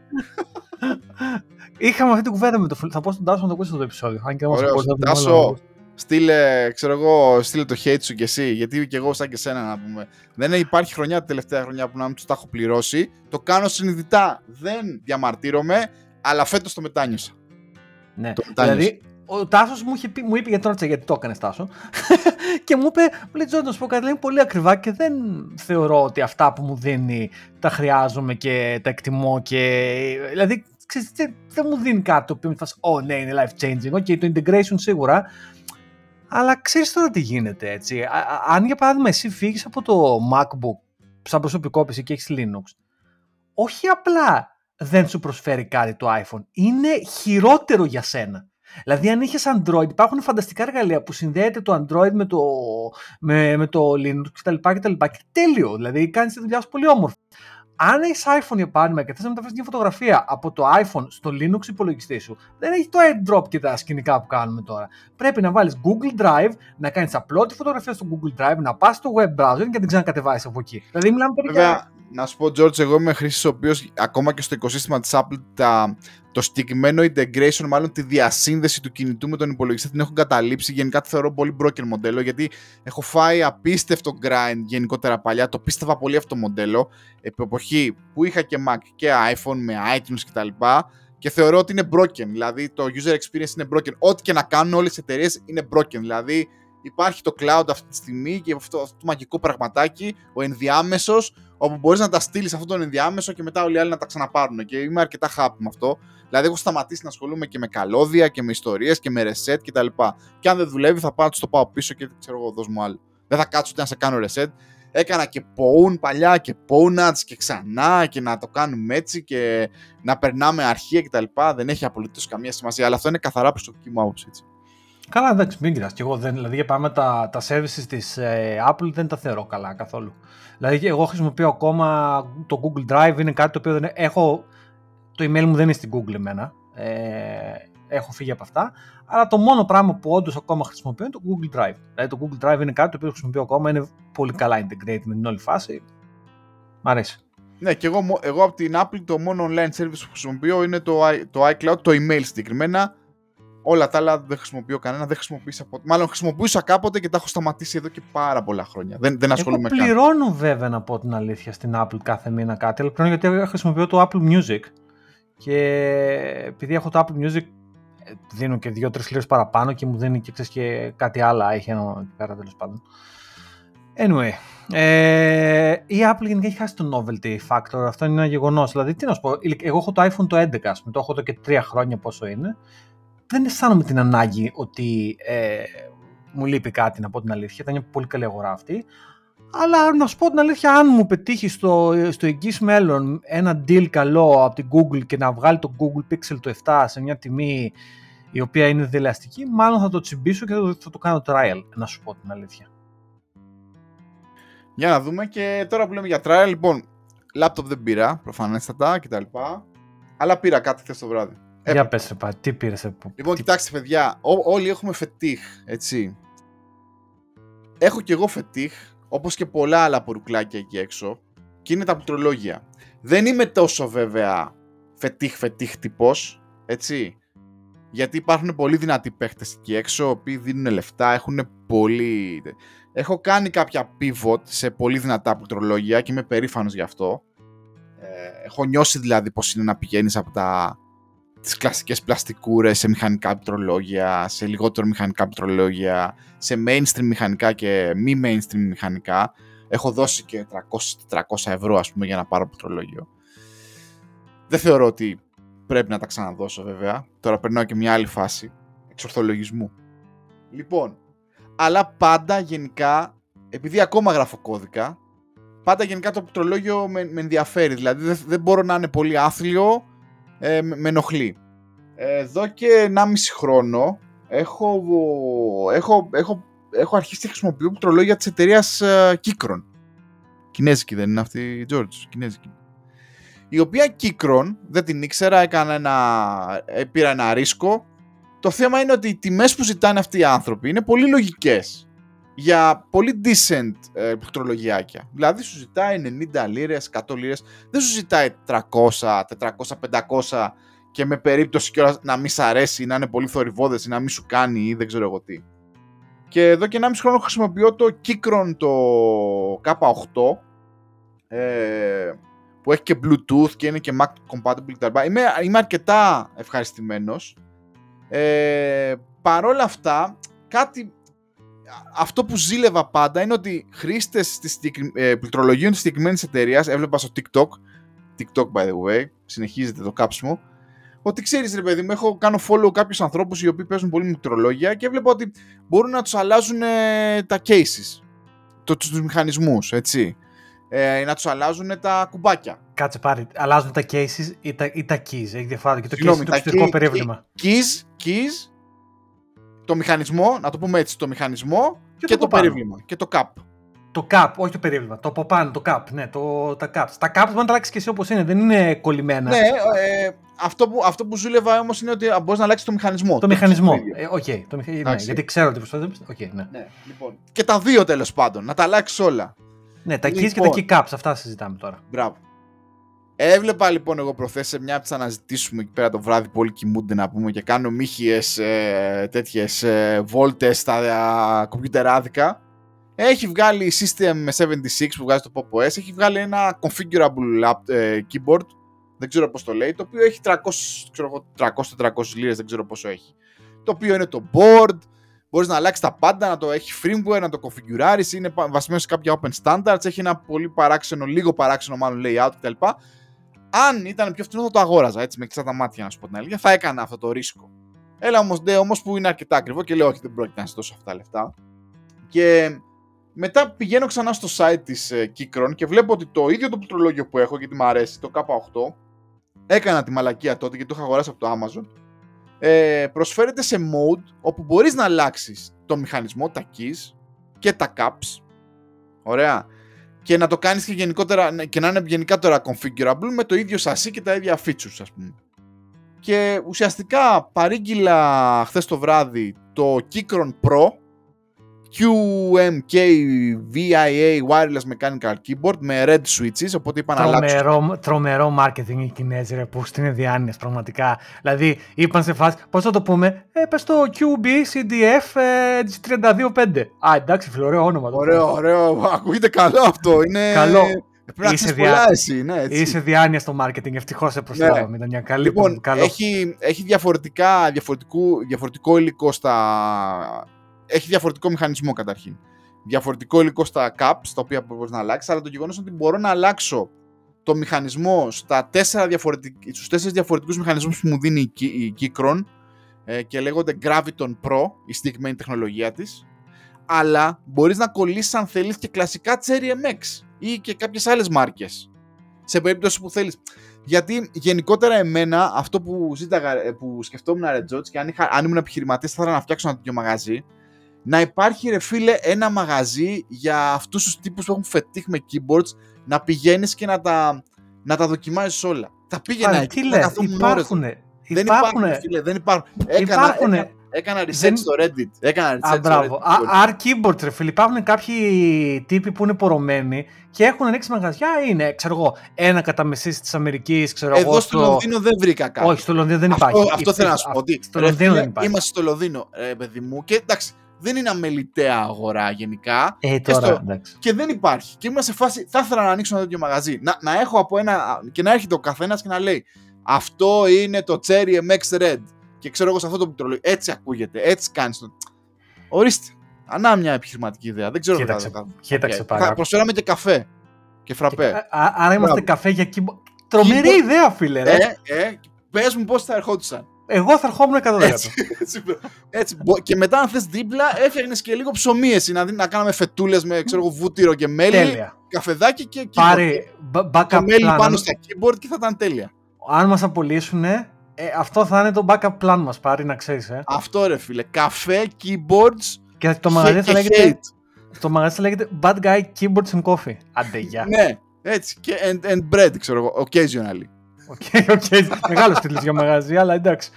Είχαμε αυτή την κουβέντα με το φίλο. Θα πω στον Τάσο να το ακούσει το επεισόδιο. Αν και Ωραίος. Τάσο, στείλε, ξέρω εγώ, στείλε το hate σου κι εσύ, γιατί και εγώ σαν και σένα να πούμε. Δεν υπάρχει χρονιά τα τελευταία χρονιά που να μην τους τα έχω πληρώσει. Το κάνω συνειδητά. Δεν διαμαρτύρομαι, αλλά φέτος το μετάνιωσα. Ναι, το μετάνιωσα. δηλαδή ο Τάσος μου, πει, μου είπε γιατί ρώτησα γιατί το έκανες Τάσο. και μου είπε, μου λέει Τζόρνταν, πω κάτι, είναι πολύ ακριβά και δεν θεωρώ ότι αυτά που μου δίνει τα χρειάζομαι και τα εκτιμώ. Και... Δηλαδή, ξέρεις, δεν μου δίνει κάτι το οποίο μου θα Ω, ναι, είναι life changing. Ok, το integration σίγουρα. Αλλά ξέρεις τώρα τι γίνεται έτσι. αν για παράδειγμα εσύ φύγεις από το MacBook σαν προσωπικόπηση και έχεις Linux, όχι απλά δεν σου προσφέρει κάτι το iPhone, είναι χειρότερο για σένα. Δηλαδή, αν είχες Android, υπάρχουν φανταστικά εργαλεία που συνδέεται το Android με το, με, με το Linux κτλ. κτλ. Και τέλειο. Δηλαδή, κάνεις τη δουλειά σου πολύ όμορφη. Αν έχεις iPhone για παράδειγμα και θες να μεταφέρει μια φωτογραφία από το iPhone στο Linux υπολογιστή σου, δεν έχει το AirDrop και τα σκηνικά που κάνουμε τώρα. Πρέπει να βάλεις Google Drive, να κάνεις απλό τη φωτογραφία στο Google Drive, να πας στο web browser και να την ξανακατεβάσεις από εκεί. Δηλαδή, μιλάμε περίπου να σου πω, George, εγώ είμαι χρήστη ο οποίος ακόμα και στο οικοσύστημα της Apple τα, το συγκεκριμένο integration, μάλλον τη διασύνδεση του κινητού με τον υπολογιστή την έχω καταλήψει. Γενικά το θεωρώ πολύ broken μοντέλο γιατί έχω φάει απίστευτο grind γενικότερα παλιά. Το πίστευα πολύ αυτό το μοντέλο. Επί εποχή που είχα και Mac και iPhone με iTunes κτλ. Και θεωρώ ότι είναι broken. Δηλαδή το user experience είναι broken. Ό,τι και να κάνουν όλες οι εταιρείες είναι broken. Δηλαδή υπάρχει το cloud αυτή τη στιγμή και αυτό, αυτό το μαγικό πραγματάκι, ο ενδιάμεσος, όπου μπορείς να τα στείλεις αυτόν τον ενδιάμεσο και μετά όλοι οι άλλοι να τα ξαναπάρουν. Και είμαι αρκετά happy με αυτό. Δηλαδή, έχω σταματήσει να ασχολούμαι και με καλώδια και με ιστορίες και με reset κτλ. Και, και αν δεν δουλεύει, θα πάω, το πάω πίσω και ξέρω εγώ, δώσ' μου άλλο. Δεν θα κάτσω ούτε να σε κάνω reset. Έκανα και pwn παλιά και ponats και ξανά και να το κάνουμε έτσι και να περνάμε αρχεία κτλ. Δεν έχει απολύτως καμία σημασία, αλλά αυτό είναι καθαρά προσωπική μου άποψη. Έτσι. Καλά, εντάξει, μην κοιτάς. Και εγώ δεν, δηλαδή, πάμε τα, τα services της ε, Apple δεν τα θεωρώ καλά καθόλου. Δηλαδή, εγώ χρησιμοποιώ ακόμα το Google Drive, είναι κάτι το οποίο δεν έχω... Το email μου δεν είναι στην Google εμένα. Ε, έχω φύγει από αυτά. Αλλά το μόνο πράγμα που όντως ακόμα χρησιμοποιώ είναι το Google Drive. Δηλαδή, το Google Drive είναι κάτι το οποίο χρησιμοποιώ ακόμα, είναι πολύ καλά integrated με την όλη φάση. Μ' αρέσει. Ναι, και εγώ, εγώ από την Apple το μόνο online service που χρησιμοποιώ είναι το, το iCloud, το email συγκεκριμένα Όλα τα άλλα δεν χρησιμοποιώ κανένα, δεν χρησιμοποιήσα ποτέ. Μάλλον χρησιμοποιούσα κάποτε και τα έχω σταματήσει εδώ και πάρα πολλά χρόνια. Δεν, δεν ασχολούμαι Εγώ πληρώνω καν. βέβαια να πω την αλήθεια στην Apple κάθε μήνα κάτι, αλλά πληρώνω γιατί χρησιμοποιώ το Apple Music. Και επειδή έχω το Apple Music, δίνω και δύο-τρεις λίρες παραπάνω και μου δίνει και, ξέρεις, και κάτι άλλο. Έχει ένα εκεί πέρα τέλος πάντων. Anyway, ε, η Apple γενικά έχει χάσει το novelty factor. Αυτό είναι ένα γεγονός. Δηλαδή, τι να σου πω, εγώ έχω το iPhone το 11, ας πούμε, το έχω εδώ και τρία χρόνια πόσο είναι δεν αισθάνομαι την ανάγκη ότι ε, μου λείπει κάτι να πω την αλήθεια. Ήταν μια πολύ καλή αγορά αυτή. Αλλά να σου πω την αλήθεια, αν μου πετύχει στο, στο εγγύς μέλλον ένα deal καλό από την Google και να βγάλει το Google Pixel το 7 σε μια τιμή η οποία είναι δελεαστική, μάλλον θα το τσιμπήσω και θα το, κάνω trial, να σου πω την αλήθεια. Για να δούμε και τώρα που λέμε για trial, λοιπόν, laptop δεν πήρα, προφανέστατα κτλ. Αλλά πήρα κάτι χθες το βράδυ. Για πες ρε τι πήρες από... Λοιπόν, κοιτάξτε παιδιά, ό, όλοι έχουμε φετίχ, έτσι. Έχω κι εγώ φετίχ, όπως και πολλά άλλα πορουκλάκια εκεί έξω, και είναι τα πληκτρολόγια. Δεν είμαι τόσο βέβαια φετίχ φετίχ τυπός, έτσι. Γιατί υπάρχουν πολύ δυνατοί παίχτες εκεί έξω, οι οποίοι δίνουν λεφτά, έχουν πολύ... Έχω κάνει κάποια pivot σε πολύ δυνατά πληκτρολόγια και είμαι περήφανος γι' αυτό. Ε, έχω νιώσει δηλαδή πως είναι να πηγαίνεις από τα τις κλασικές πλαστικούρες σε μηχανικά πληκτρολόγια, σε λιγότερο μηχανικά πληκτρολόγια, σε mainstream μηχανικά και μη mainstream μηχανικά. Έχω δώσει και 300-400 ευρώ ας πούμε για να πάρω πληκτρολόγιο. Δεν θεωρώ ότι πρέπει να τα ξαναδώσω βέβαια. Τώρα περνάω και μια άλλη φάση εξορθολογισμού. Λοιπόν, αλλά πάντα γενικά, επειδή ακόμα γράφω κώδικα, πάντα γενικά το πληκτρολόγιο με, με ενδιαφέρει. Δηλαδή δεν, δεν μπορώ να είναι πολύ άθλιο, ε, με ενοχλεί. Εδώ και 1,5 χρόνο έχω, έχω, έχω, έχω αρχίσει να χρησιμοποιώ πληκτρολόγια της εταιρείας ε, Kikron. Κινέζικη δεν είναι αυτή η George, Κινέζικη. Η οποία Kikron, δεν την ήξερα, έκανα ένα, ε, πήρα ένα ρίσκο το θέμα είναι ότι οι τιμές που ζητάνε αυτοί οι άνθρωποι είναι πολύ λογικές για πολύ decent ε, πληκτρολογιάκια. Δηλαδή σου ζητάει 90 λίρες, 100 λίρες, δεν σου ζητάει 300, 400, 500 και με περίπτωση κιόλας να μην σ' αρέσει, να είναι πολύ θορυβόδες ή να μην σου κάνει ή δεν ξέρω εγώ τι. Και εδώ και 1,5 χρόνο χρησιμοποιώ το Keychron το K8 ε, που έχει και Bluetooth και είναι και Mac compatible κτλ. Είμαι, είμαι αρκετά ευχαριστημένος. Ε, παρόλα αυτά, κάτι αυτό που ζήλευα πάντα είναι ότι χρήστες ε, πληκτρολογίων της συγκεκριμένης εταιρείας, έβλεπα στο TikTok, TikTok by the way, συνεχίζεται το κάψιμο, ότι ξέρεις ρε παιδί μου, έχω κάνω follow κάποιους ανθρώπους οι οποίοι παίζουν πολύ με πληκτρολόγια και βλέπω ότι μπορούν να τους αλλάζουν ε, τα cases, το, τους μηχανισμούς, έτσι. Ε, να τους αλλάζουν τα κουμπάκια. Κάτσε πάρει. Αλλάζουν τα cases ή τα, ή τα keys. Έχει διαφορά και το Συγγνώμη, case είναι το εξωτερικό περίβλημα. Keys, keys το μηχανισμό, να το πούμε έτσι, το μηχανισμό και, και το, το περίβλημα. Και το cap. Το cap, όχι το περίβλημα. Το από πάνω, το cap. Ναι, το, τα caps. Τα caps μπορεί να τα αλλάξει και εσύ όπως είναι, δεν είναι κολλημένα. Ναι, ε, αυτό, που, αυτό που ζούλευα όμως είναι ότι μπορείς να αλλάξεις το μηχανισμό. Το, το μηχανισμό. Ε, okay, το, ναι, γιατί ξέρω ότι προσπαθεί. Okay, ναι. ναι. λοιπόν. Και τα δύο τέλος πάντων, να τα αλλάξεις όλα. Ναι, τα λοιπόν, keys και τα key caps, αυτά συζητάμε τώρα. Μπράβο. Έβλεπα λοιπόν εγώ προθέσει σε μια από τι αναζητήσουμε εκεί πέρα το βράδυ πολύ κοιμούνται να πούμε και κάνω μύχιες ε, τέτοιες ε, βόλτες στα κομπιουτεράδικα. Έχει βγάλει η System 76 που βγάζει το Pop OS, έχει βγάλει ένα configurable ε, keyboard, δεν ξέρω πώς το λέει, το οποίο έχει 300-400 λίρες, δεν ξέρω πόσο έχει. Το οποίο είναι το board, μπορείς να αλλάξεις τα πάντα, να το έχει firmware, να το configurάρεις, είναι βασισμένος σε κάποια open standards, έχει ένα πολύ παράξενο, λίγο παράξενο μάλλον layout κτλ αν ήταν πιο φθηνό θα το αγόραζα, έτσι με κλειστά τα μάτια να σου πω την αλήθεια, θα έκανα αυτό το ρίσκο. Έλα όμως, ντε, όμως που είναι αρκετά ακριβό και λέω όχι δεν πρόκειται να σε δώσω αυτά τα λεφτά. Και μετά πηγαίνω ξανά στο site της ε, Keychron και βλέπω ότι το ίδιο το πληκτρολόγιο που έχω γιατί μου αρέσει, το K8, έκανα τη μαλακία τότε και το είχα αγοράσει από το Amazon, ε, προσφέρεται σε mode όπου μπορείς να αλλάξεις το μηχανισμό, τα keys και τα caps. Ωραία και να το κάνεις και, γενικότερα, και να είναι γενικά τώρα configurable με το ίδιο σασί και τα ίδια features ας πούμε. Και ουσιαστικά παρήγγειλα χθες το βράδυ το Keychron Pro QMK VIA Wireless Mechanical Keyboard με red switches, οπότε είπα να αλλάξω. Τρομερό marketing οι Κινέζοι, ρε, που είναι διάνοιες πραγματικά. Δηλαδή, είπαν σε φάση, πώς θα το πούμε, ε, πες το QB CDF ε, 32.5. Α, εντάξει, φίλε, ωραίο όνομα. Ωραίο, ωραίο, ακούγεται καλό αυτό, είναι... Καλό. Πρέπει είσαι, διά... εσύ, ναι, έτσι. είσαι διάνοια στο marketing, ευτυχώς σε προσθέτω. Ναι. Ήταν μια καλή λοιπόν, καλό. Έχει, έχει διαφορετικά, διαφορετικό υλικό στα έχει διαφορετικό μηχανισμό καταρχήν. Διαφορετικό υλικό στα caps, τα οποία μπορείς να αλλάξεις, αλλά το γεγονός ότι μπορώ να αλλάξω το μηχανισμό στα τέσσερα διαφορετικ... στους τέσσερις διαφορετικούς μηχανισμούς που μου δίνει η Keychron ε, και λέγονται Graviton Pro, η συγκεκριμένη τεχνολογία της, αλλά μπορείς να κολλήσεις αν θέλεις και κλασικά Cherry MX ή και κάποιες άλλες μάρκες. Σε περίπτωση που θέλεις. Γιατί γενικότερα εμένα αυτό που, ζήταγα, ε, που σκεφτόμουν ρε Τζότς και αν, είχα, αν ήμουν επιχειρηματής θα ήθελα να φτιάξω ένα τέτοιο μαγαζί να υπάρχει ρε φίλε ένα μαγαζί για αυτούς τους τύπους που έχουν φετίχ με keyboards να πηγαίνεις και να τα, να τα δοκιμάζεις όλα. Τα πήγαινα εκεί, τι λες, υπάρχουνε. Δεν υπάρχουν, φίλε, δεν υπάρχουν. Έκανα, υπάρχουνε. Έκανα, έκανα research δεν... στο Reddit. Έκανα research Α, μπράβο. R keyboard, ρε φίλε. Υπάρχουν κάποιοι τύποι που είναι πορωμένοι και έχουν ανοίξει μαγαζιά. Είναι, ξέρω εγώ, ένα κατά μεσής της Αμερικής, ξέρω Εδώ εγώ. στο Λονδίνο δεν βρήκα κάτι. Όχι, στο Λονδίνο δεν υπάρχει. Αυτό, αυτό θέλω να σου πω. Στο Λονδίνο δεν υπάρχει. Είμαστε στο Λονδίνο, ρε παιδί μου, και εντάξει, δεν είναι αμεληταία αγορά γενικά. Ε, τώρα, και, στο... και δεν υπάρχει. Και ήμουν σε φάση, θα ήθελα να ανοίξω ένα τέτοιο μαγαζί. Να, να έχω από ένα. και να έρχεται ο καθένας και να λέει Αυτό είναι το Cherry MX Red. Και ξέρω εγώ σε αυτό το πληκτρολόγιο. Έτσι ακούγεται, έτσι κάνεις το. Ορίστε. Ανά μια επιχειρηματική ιδέα. Δεν ξέρω κοίταξε, θα, κοίταξε πάρα. Θα προσφέραμε και καφέ. Και φραπέ. άρα είμαστε καφέ για κύπο. Τρομερή ιδέα, φίλε. Ρε. Ε, ε, Πες μου πώς θα ερχόντουσαν. Εγώ θα ερχόμουν 100%. Έτσι, έτσι, Και μετά, αν θες δίπλα, έφτιαχνε και λίγο ψωμί εσύ. Να, να κάναμε φετούλες με ξέρω, βούτυρο και μέλι. Τέλεια. Καφεδάκι και keyboard. Πάρε backup το μέλι πάνω στα keyboard και θα ήταν τέλεια. Αν μας απολύσουν, ε, αυτό θα είναι το backup plan μας, πάρει να ξέρεις. Ε. Αυτό ρε φίλε. Καφέ, keyboards. Και το μαγαζί θα λέγεται. Το μαγαζί θα λέγεται Bad Guy Keyboards and Coffee. Άντε γεια. ναι, έτσι. Και and, and bread, ξέρω εγώ, occasionally. Οκ, οκ. Μεγάλος τίτλος για μαγαζί, αλλά εντάξει.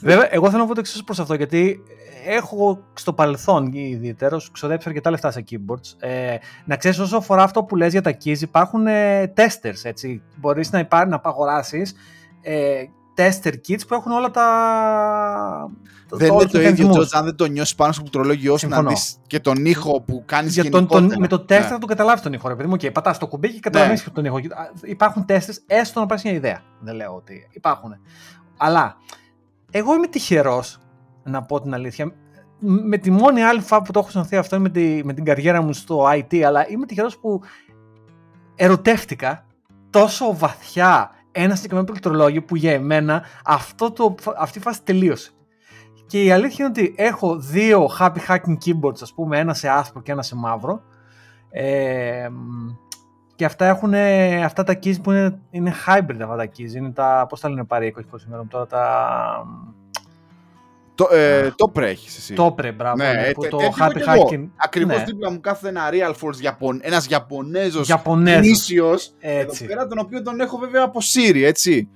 Βέβαια, εγώ θέλω να πω το εξής προς αυτό, γιατί έχω στο παρελθόν ιδιαίτερω ξοδέψει αρκετά λεφτά σε keyboards. Ε, να ξέρεις, όσο αφορά αυτό που λες για τα keys, υπάρχουν ε, testers. Έτσι. Μπορείς να, υπά, να αγοράσει ε, tester kits που έχουν όλα τα. Δεν είναι το ίδιο, Τζορτζ, αν δεν το νιώσεις πάνω στο πληκτρολόγιο σου να δεις και τον ήχο που κάνεις για τον, τον, Με το tester ναι. θα το καταλάβεις τον ήχο, ρε παιδί μου. Okay, πατάς το κουμπί και καταλαβαίνεις ναι. τον ήχο. Υπάρχουν testers, έστω να πάρεις μια ιδέα. Δεν λέω ότι υπάρχουν. Αλλά εγώ είμαι τυχερός, να πω την αλήθεια. Με τη μόνη άλλη φορά που το έχω αισθανθεί αυτό με, τη, με την καριέρα μου στο IT, αλλά είμαι τυχερός που ερωτεύτηκα τόσο βαθιά ένα συγκεκριμένο πληκτρολόγιο που για εμένα αυτό το, αυτή η φάση τελείωσε. Και η αλήθεια είναι ότι έχω δύο happy hacking keyboards, ας πούμε, ένα σε άσπρο και ένα σε μαύρο. Ε, και αυτά έχουν αυτά τα keys που είναι, είναι hybrid αυτά τα keys. Είναι τα, πώς τα λένε πάρει, όχι πώς τώρα, τα... Το, ε, το πρέ έχεις εσύ. Το πρέ, μπράβο. Ναι, ναι, που το happy hacking. Ακριβώς ναι. δίπλα μου κάθεται ένα Real Force Japon, ένας Ιαπωνέζος γνήσιος, εδώ πέρα τον οποίο τον έχω βέβαια από Siri, έτσι.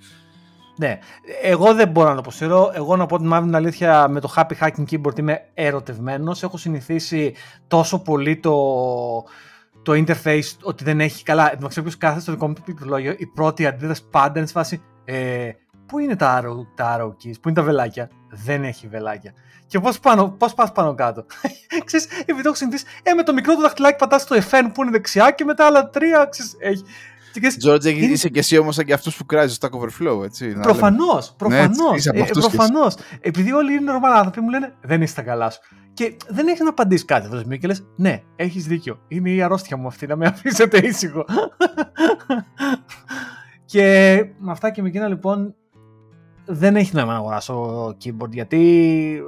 Ναι, εγώ δεν μπορώ να το αποσύρω. Εγώ να πω την μαύρη αλήθεια με το Happy Hacking Keyboard είμαι ερωτευμένος. Έχω συνηθίσει τόσο πολύ το, το interface ότι δεν έχει καλά. Δεν ξέρω ποιο κάθεται στο δικό μου πληκτρολόγιο. Η πρώτη αντίδραση πάντα είναι σε φάση. Ε, πού είναι τα arrow, τα arrow keys, πού είναι τα βελάκια; Δεν έχει βελάκια. Και πώς πώς πας πάνω κάτω; ξέρεις, επειδή έχω συνηθίσει, ε, με το μικρό του δαχτυλάκι πατάς το FN που είναι δεξιά και μετά άλλα τρία, ξέρεις, έχει. George, είναι... είσαι και εσύ όμως σαν και αυτούς που κράζεις στο Stack Overflow, έτσι. Προφανώς. Προφανώς. Ναι, ε, προφανώς. Επειδή όλοι είναι normal άνθρωποι, μου λένε δεν είσαι τα καλά σου. Και δεν έχεις να απαντήσεις κάτι αυτό το και λες: Ναι, έχεις δίκιο. Είναι η αρρώστια μου αυτή, να με αφήσετε ήσυχο. και με αυτά και με εκείνα λοιπόν δεν έχει νόημα να αγοράσω keyboard γιατί.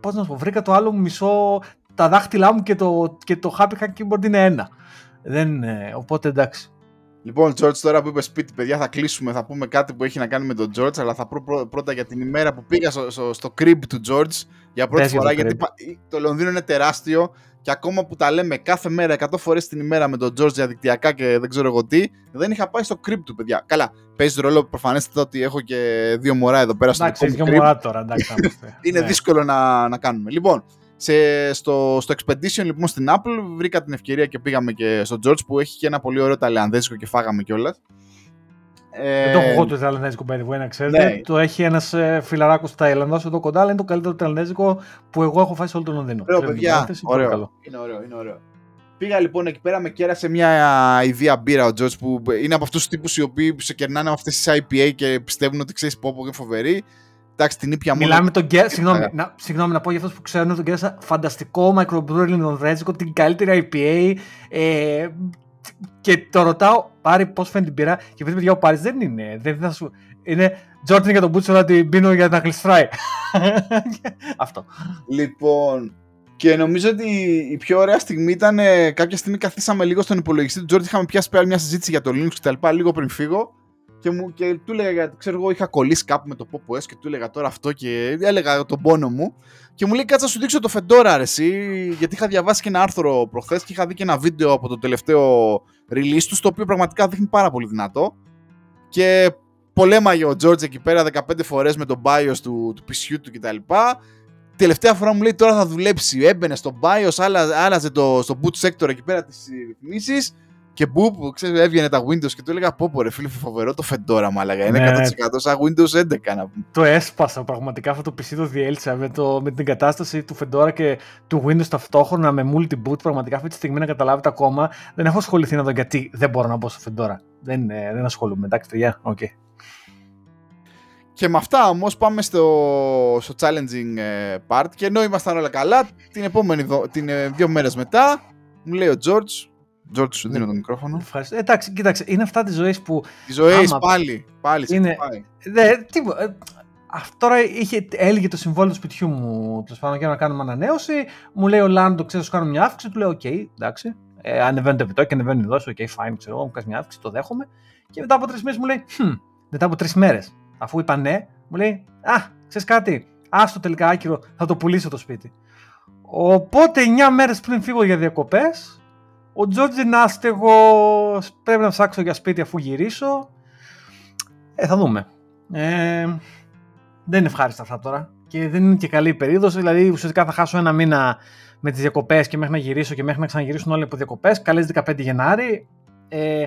Πώς να σου πω, βρήκα το άλλο μισό. Τα δάχτυλά μου και το, και το Happy Hack Keyboard είναι ένα. Δεν, οπότε εντάξει. Λοιπόν, George, τώρα που είπες σπίτι, παιδιά, θα κλείσουμε. Θα πούμε κάτι που έχει να κάνει με τον George, αλλά θα πω πρώτα για την ημέρα που πήγα στο, στο, στο crib του George για πρώτη φορά. Το γιατί το Λονδίνο είναι τεράστιο και ακόμα που τα λέμε κάθε μέρα, 100 φορές την ημέρα με τον George διαδικτυακά και δεν ξέρω εγώ τι, δεν είχα πάει στο crib του, παιδιά. Καλά, παίζει ρόλο προφανέστατα ότι έχω και δύο μωρά εδώ πέρα στο εντάξει, δύο μωρά τώρα, εντάξει. είναι ναι. δύσκολο να, να κάνουμε. Λοιπόν, σε, στο, στο Expedition λοιπόν στην Apple βρήκα την ευκαιρία και πήγαμε και στο George που έχει και ένα πολύ ωραίο ταλαιανδέζικο και φάγαμε κιόλας. Δεν το έχω εγώ το Ταϊλανδέζικο παιδί να ξέρετε. Ναι. Το έχει ένας ε, φιλαράκος Ταϊλανδός εδώ κοντά, αλλά είναι το καλύτερο Ταϊλανδέζικο που εγώ έχω φάει σε όλο τον Λονδίνο. Ωραίο, παιδιά. Ωραίο. Είναι ωραίο, είναι ωραίο. Πήγα λοιπόν εκεί πέρα, με κέρασε μια ιδέα μπύρα ο Τζορτζ που είναι από αυτούς τους τύπους οι οποίοι σε κερνάνε αυτές τις IPA και πιστεύουν ότι ξέρεις πω είναι φοβερή. Εντάξει, την ήπια μόνο. Μιλάμε τον Γκέρα. Συγγνώμη, να, συγγνώμη να πω για αυτούς που ξέρουν τον Γκέρα. Φανταστικό microbrewery Λονδρέζικο, την καλύτερη IPA. Ε, και το ρωτάω, πάρει πώς φαίνεται την πύρα. Και επειδή παιδιά ο Πάρη δεν είναι. Δεν θα σου, είναι Τζόρτιν για τον Μπούτσο να την πίνω για να γλιστράει. Αυτό. Λοιπόν, και νομίζω ότι η πιο ωραία στιγμή ήταν ε, κάποια στιγμή καθίσαμε λίγο στον υπολογιστή του Τζόρτιν. Είχαμε πιάσει πέρα μια συζήτηση για το Linux κτλ. Λίγο πριν φύγω και, μου, και του έλεγα, ξέρω εγώ, είχα κολλήσει κάπου με το Pop OS και του έλεγα τώρα αυτό και έλεγα τον πόνο μου. Και μου λέει, κάτσα σου δείξω το Fedora, αρεσί, γιατί είχα διαβάσει και ένα άρθρο προχθές και είχα δει και ένα βίντεο από το τελευταίο release τους, το οποίο πραγματικά δείχνει πάρα πολύ δυνατό. Και πολέμαγε ο George εκεί πέρα 15 φορές με τον BIOS του, του PC του κτλ. Τελευταία φορά μου λέει τώρα θα δουλέψει. Έμπαινε στο BIOS, άλλαζε το, στο boot sector εκεί πέρα τις ρυθμίσεις και που ξέρεις, έβγαινε τα Windows και του έλεγα πω πω ρε φίλε φοβερό το Fedora μάλαγα. Είναι ναι. 100% σαν Windows 11 να πούμε. Το έσπασα πραγματικά αυτό το PC το διέλυσα με, το, με την κατάσταση του Fedora και του Windows ταυτόχρονα με multi-boot. Πραγματικά αυτή τη στιγμή να καταλάβετε ακόμα δεν έχω ασχοληθεί να δω γιατί δεν μπορώ να μπω στο Fedora. Δεν, ε, δεν ασχολούμαι. Εντάξει, παιδιά, οκ. Okay. Και με αυτά όμως πάμε στο, στο challenging ε, part και ενώ ήμασταν όλα καλά, την επόμενη την, ε, δύο μέρες μετά μου λέει ο George, Τζόρτ, σου δίνω το μικρόφωνο. Ευχαριστώ. Εντάξει, κοίταξε, είναι αυτά της ζωής που. Της ζωής πάλι. Πάλι είναι... Ναι, τι, ε, αυτό τώρα είχε, έλεγε το συμβόλαιο του σπιτιού μου τέλος πάντων για να κάνουμε ανανέωση. Μου λέει ο landlord, ξέρω, σου κάνω μια αύξηση. Του λέω: OK, okay, εντάξει. Ε, ανεβαίνει το επιτόκιο, ανεβαίνει η δόση. OK, okay, fine, ξέρω εγώ, μου κάνεις μια αύξηση, το δέχομαι. Και μετά από τρεις μέρες μου λέει: hm, μετά από τρεις μέρες, αφού είπα ναι, μου λέει: Α, ξέρεις κάτι, άστο τελικά άκυρο, θα το πουλήσω το σπίτι. Οπότε 9 μέρες πριν φύγω για διακοπές, ο Τζόρτζ είναι άστεγος, πρέπει να ψάξω για σπίτι αφού γυρίσω. Ε, θα δούμε. Ε, δεν είναι ευχάριστα αυτά τώρα. Και δεν είναι και καλή η περίοδος. Δηλαδή, ουσιαστικά θα χάσω ένα μήνα με τις διακοπές και μέχρι να γυρίσω και μέχρι να ξαναγυρίσουν όλοι από διακοπές. Καλές 15 Γενάρη. Ε,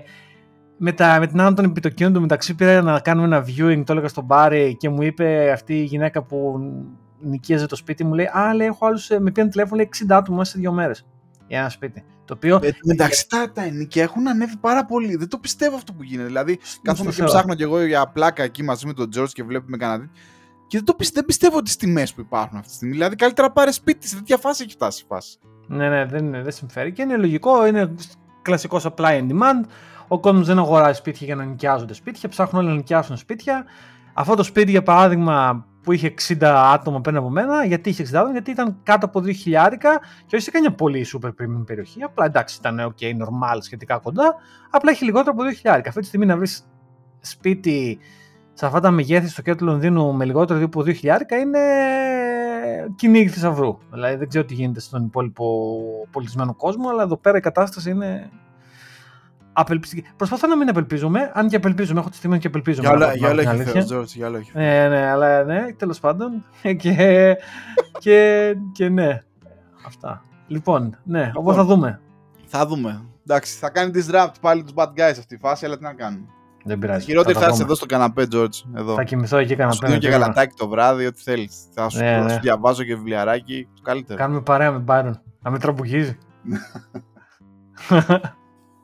με, τα, με την άνω των επιτοκίων του μεταξύ πήρα να κάνουμε ένα viewing, το έλεγα στον Μπάρι και μου είπε αυτή η γυναίκα που νοικίαζε το σπίτι μου, λέει Α, λέει, έχω άλλους με πήραν τηλέφωνο, λέει 60 άτομα σε δύο μέρες για ένα σπίτι. Το οποίο... Ε, εντάξει, τα, τα ενοικία έχουν ανέβει πάρα πολύ. Δεν το πιστεύω αυτό που γίνεται. Δηλαδή, κάθομαι και ψάχνω κι εγώ για πλάκα εκεί μαζί με τον George και βλέπουμε κανένα και δεν, το πιστεύω, δεν πιστεύω τις τιμές που υπάρχουν αυτή τη στιγμή. Δηλαδή, καλύτερα πάρε σπίτι. Σε τέτοια φάση έχει φτάσει η φάση. Ναι, ναι, δεν, δεν συμφέρει. Και είναι λογικό, είναι κλασικός supply and demand. Ο κόσμος δεν αγοράζει σπίτια για να νοικιάζονται σπίτια. Ψάχνουν όλοι να νοικιάσουν σπίτια. Αυτό το σπίτι, για παράδειγμα, που είχε 60 άτομα πέρα από μένα, γιατί είχε 60 άτομα, γιατί ήταν κάτω από 2.000 και όχι σε καμιά πολύ super premium περιοχή. Απλά εντάξει, ήταν ok, normal, σχετικά κοντά. Απλά έχει λιγότερο από 2.000. Αυτή τη στιγμή να βρεις σπίτι σε αυτά τα μεγέθη στο κέντρο του Λονδίνου με λιγότερο από 2.000 είναι κυνήγι θησαυρού. Δηλαδή δεν ξέρω τι γίνεται στον υπόλοιπο πολιτισμένο κόσμο, αλλά εδώ πέρα η κατάσταση είναι απελπιστική. Προσπαθώ να μην απελπίζομαι, αν και απελπίζομαι, έχω τη στιγμή και απελπίζομαι. Για όλα, για όλα έχει Θεός, George, για όλα έχει Ναι, ναι, αλλά ναι, τέλος πάντων. και, και, και ναι, αυτά. Λοιπόν, ναι, λοιπόν, οπότε θα δούμε. Θα δούμε. Εντάξει, θα κάνει disrupt πάλι τους bad guys αυτή η φάση, αλλά τι να κάνουμε. Δεν πειράζει. Χειρότερη θα είσαι εδώ στο καναπέ, George. Εδώ. Θα κοιμηθώ εκεί καναπέ. Θα σου και γαλατάκι το βράδυ, ό,τι θέλεις. Θα σου, ναι, ναι. διαβάζω και βιβλιαράκι. Το καλύτερο. Κάνουμε παρέα με Byron. Να με τραμπογίζει.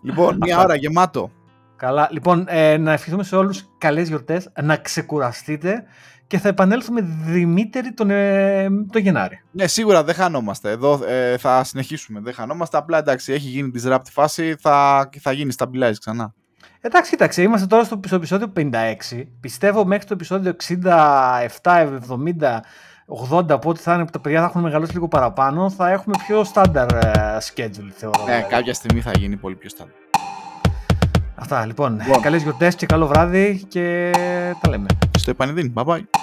λοιπόν, μια ώρα γεμάτο. Καλά. Λοιπόν, ε, να ευχηθούμε σε όλους καλές γιορτές, να ξεκουραστείτε και θα επανέλθουμε Δημήτρη τον, ε, τον Γενάρη. Ναι, σίγουρα δεν χανόμαστε. Εδώ ε, θα συνεχίσουμε. Δεν χανόμαστε. Απλά εντάξει, έχει γίνει τη ράπτη φάση, θα, θα γίνει stabilize ξανά. Εντάξει, κοίταξε, είμαστε τώρα στο, στο επεισόδιο 56. Πιστεύω μέχρι το επεισόδιο 67, 70, 80, οπότε θα είναι που τα παιδιά θα έχουν μεγαλώσει λίγο παραπάνω, θα έχουμε πιο standard uh, schedule, θεωρώ. Ναι, κάποια στιγμή θα γίνει πολύ πιο standard. Αυτά, λοιπόν. λοιπόν. Καλές γιορτές και καλό βράδυ και τα λέμε. Στο επανειδήν. Bye bye.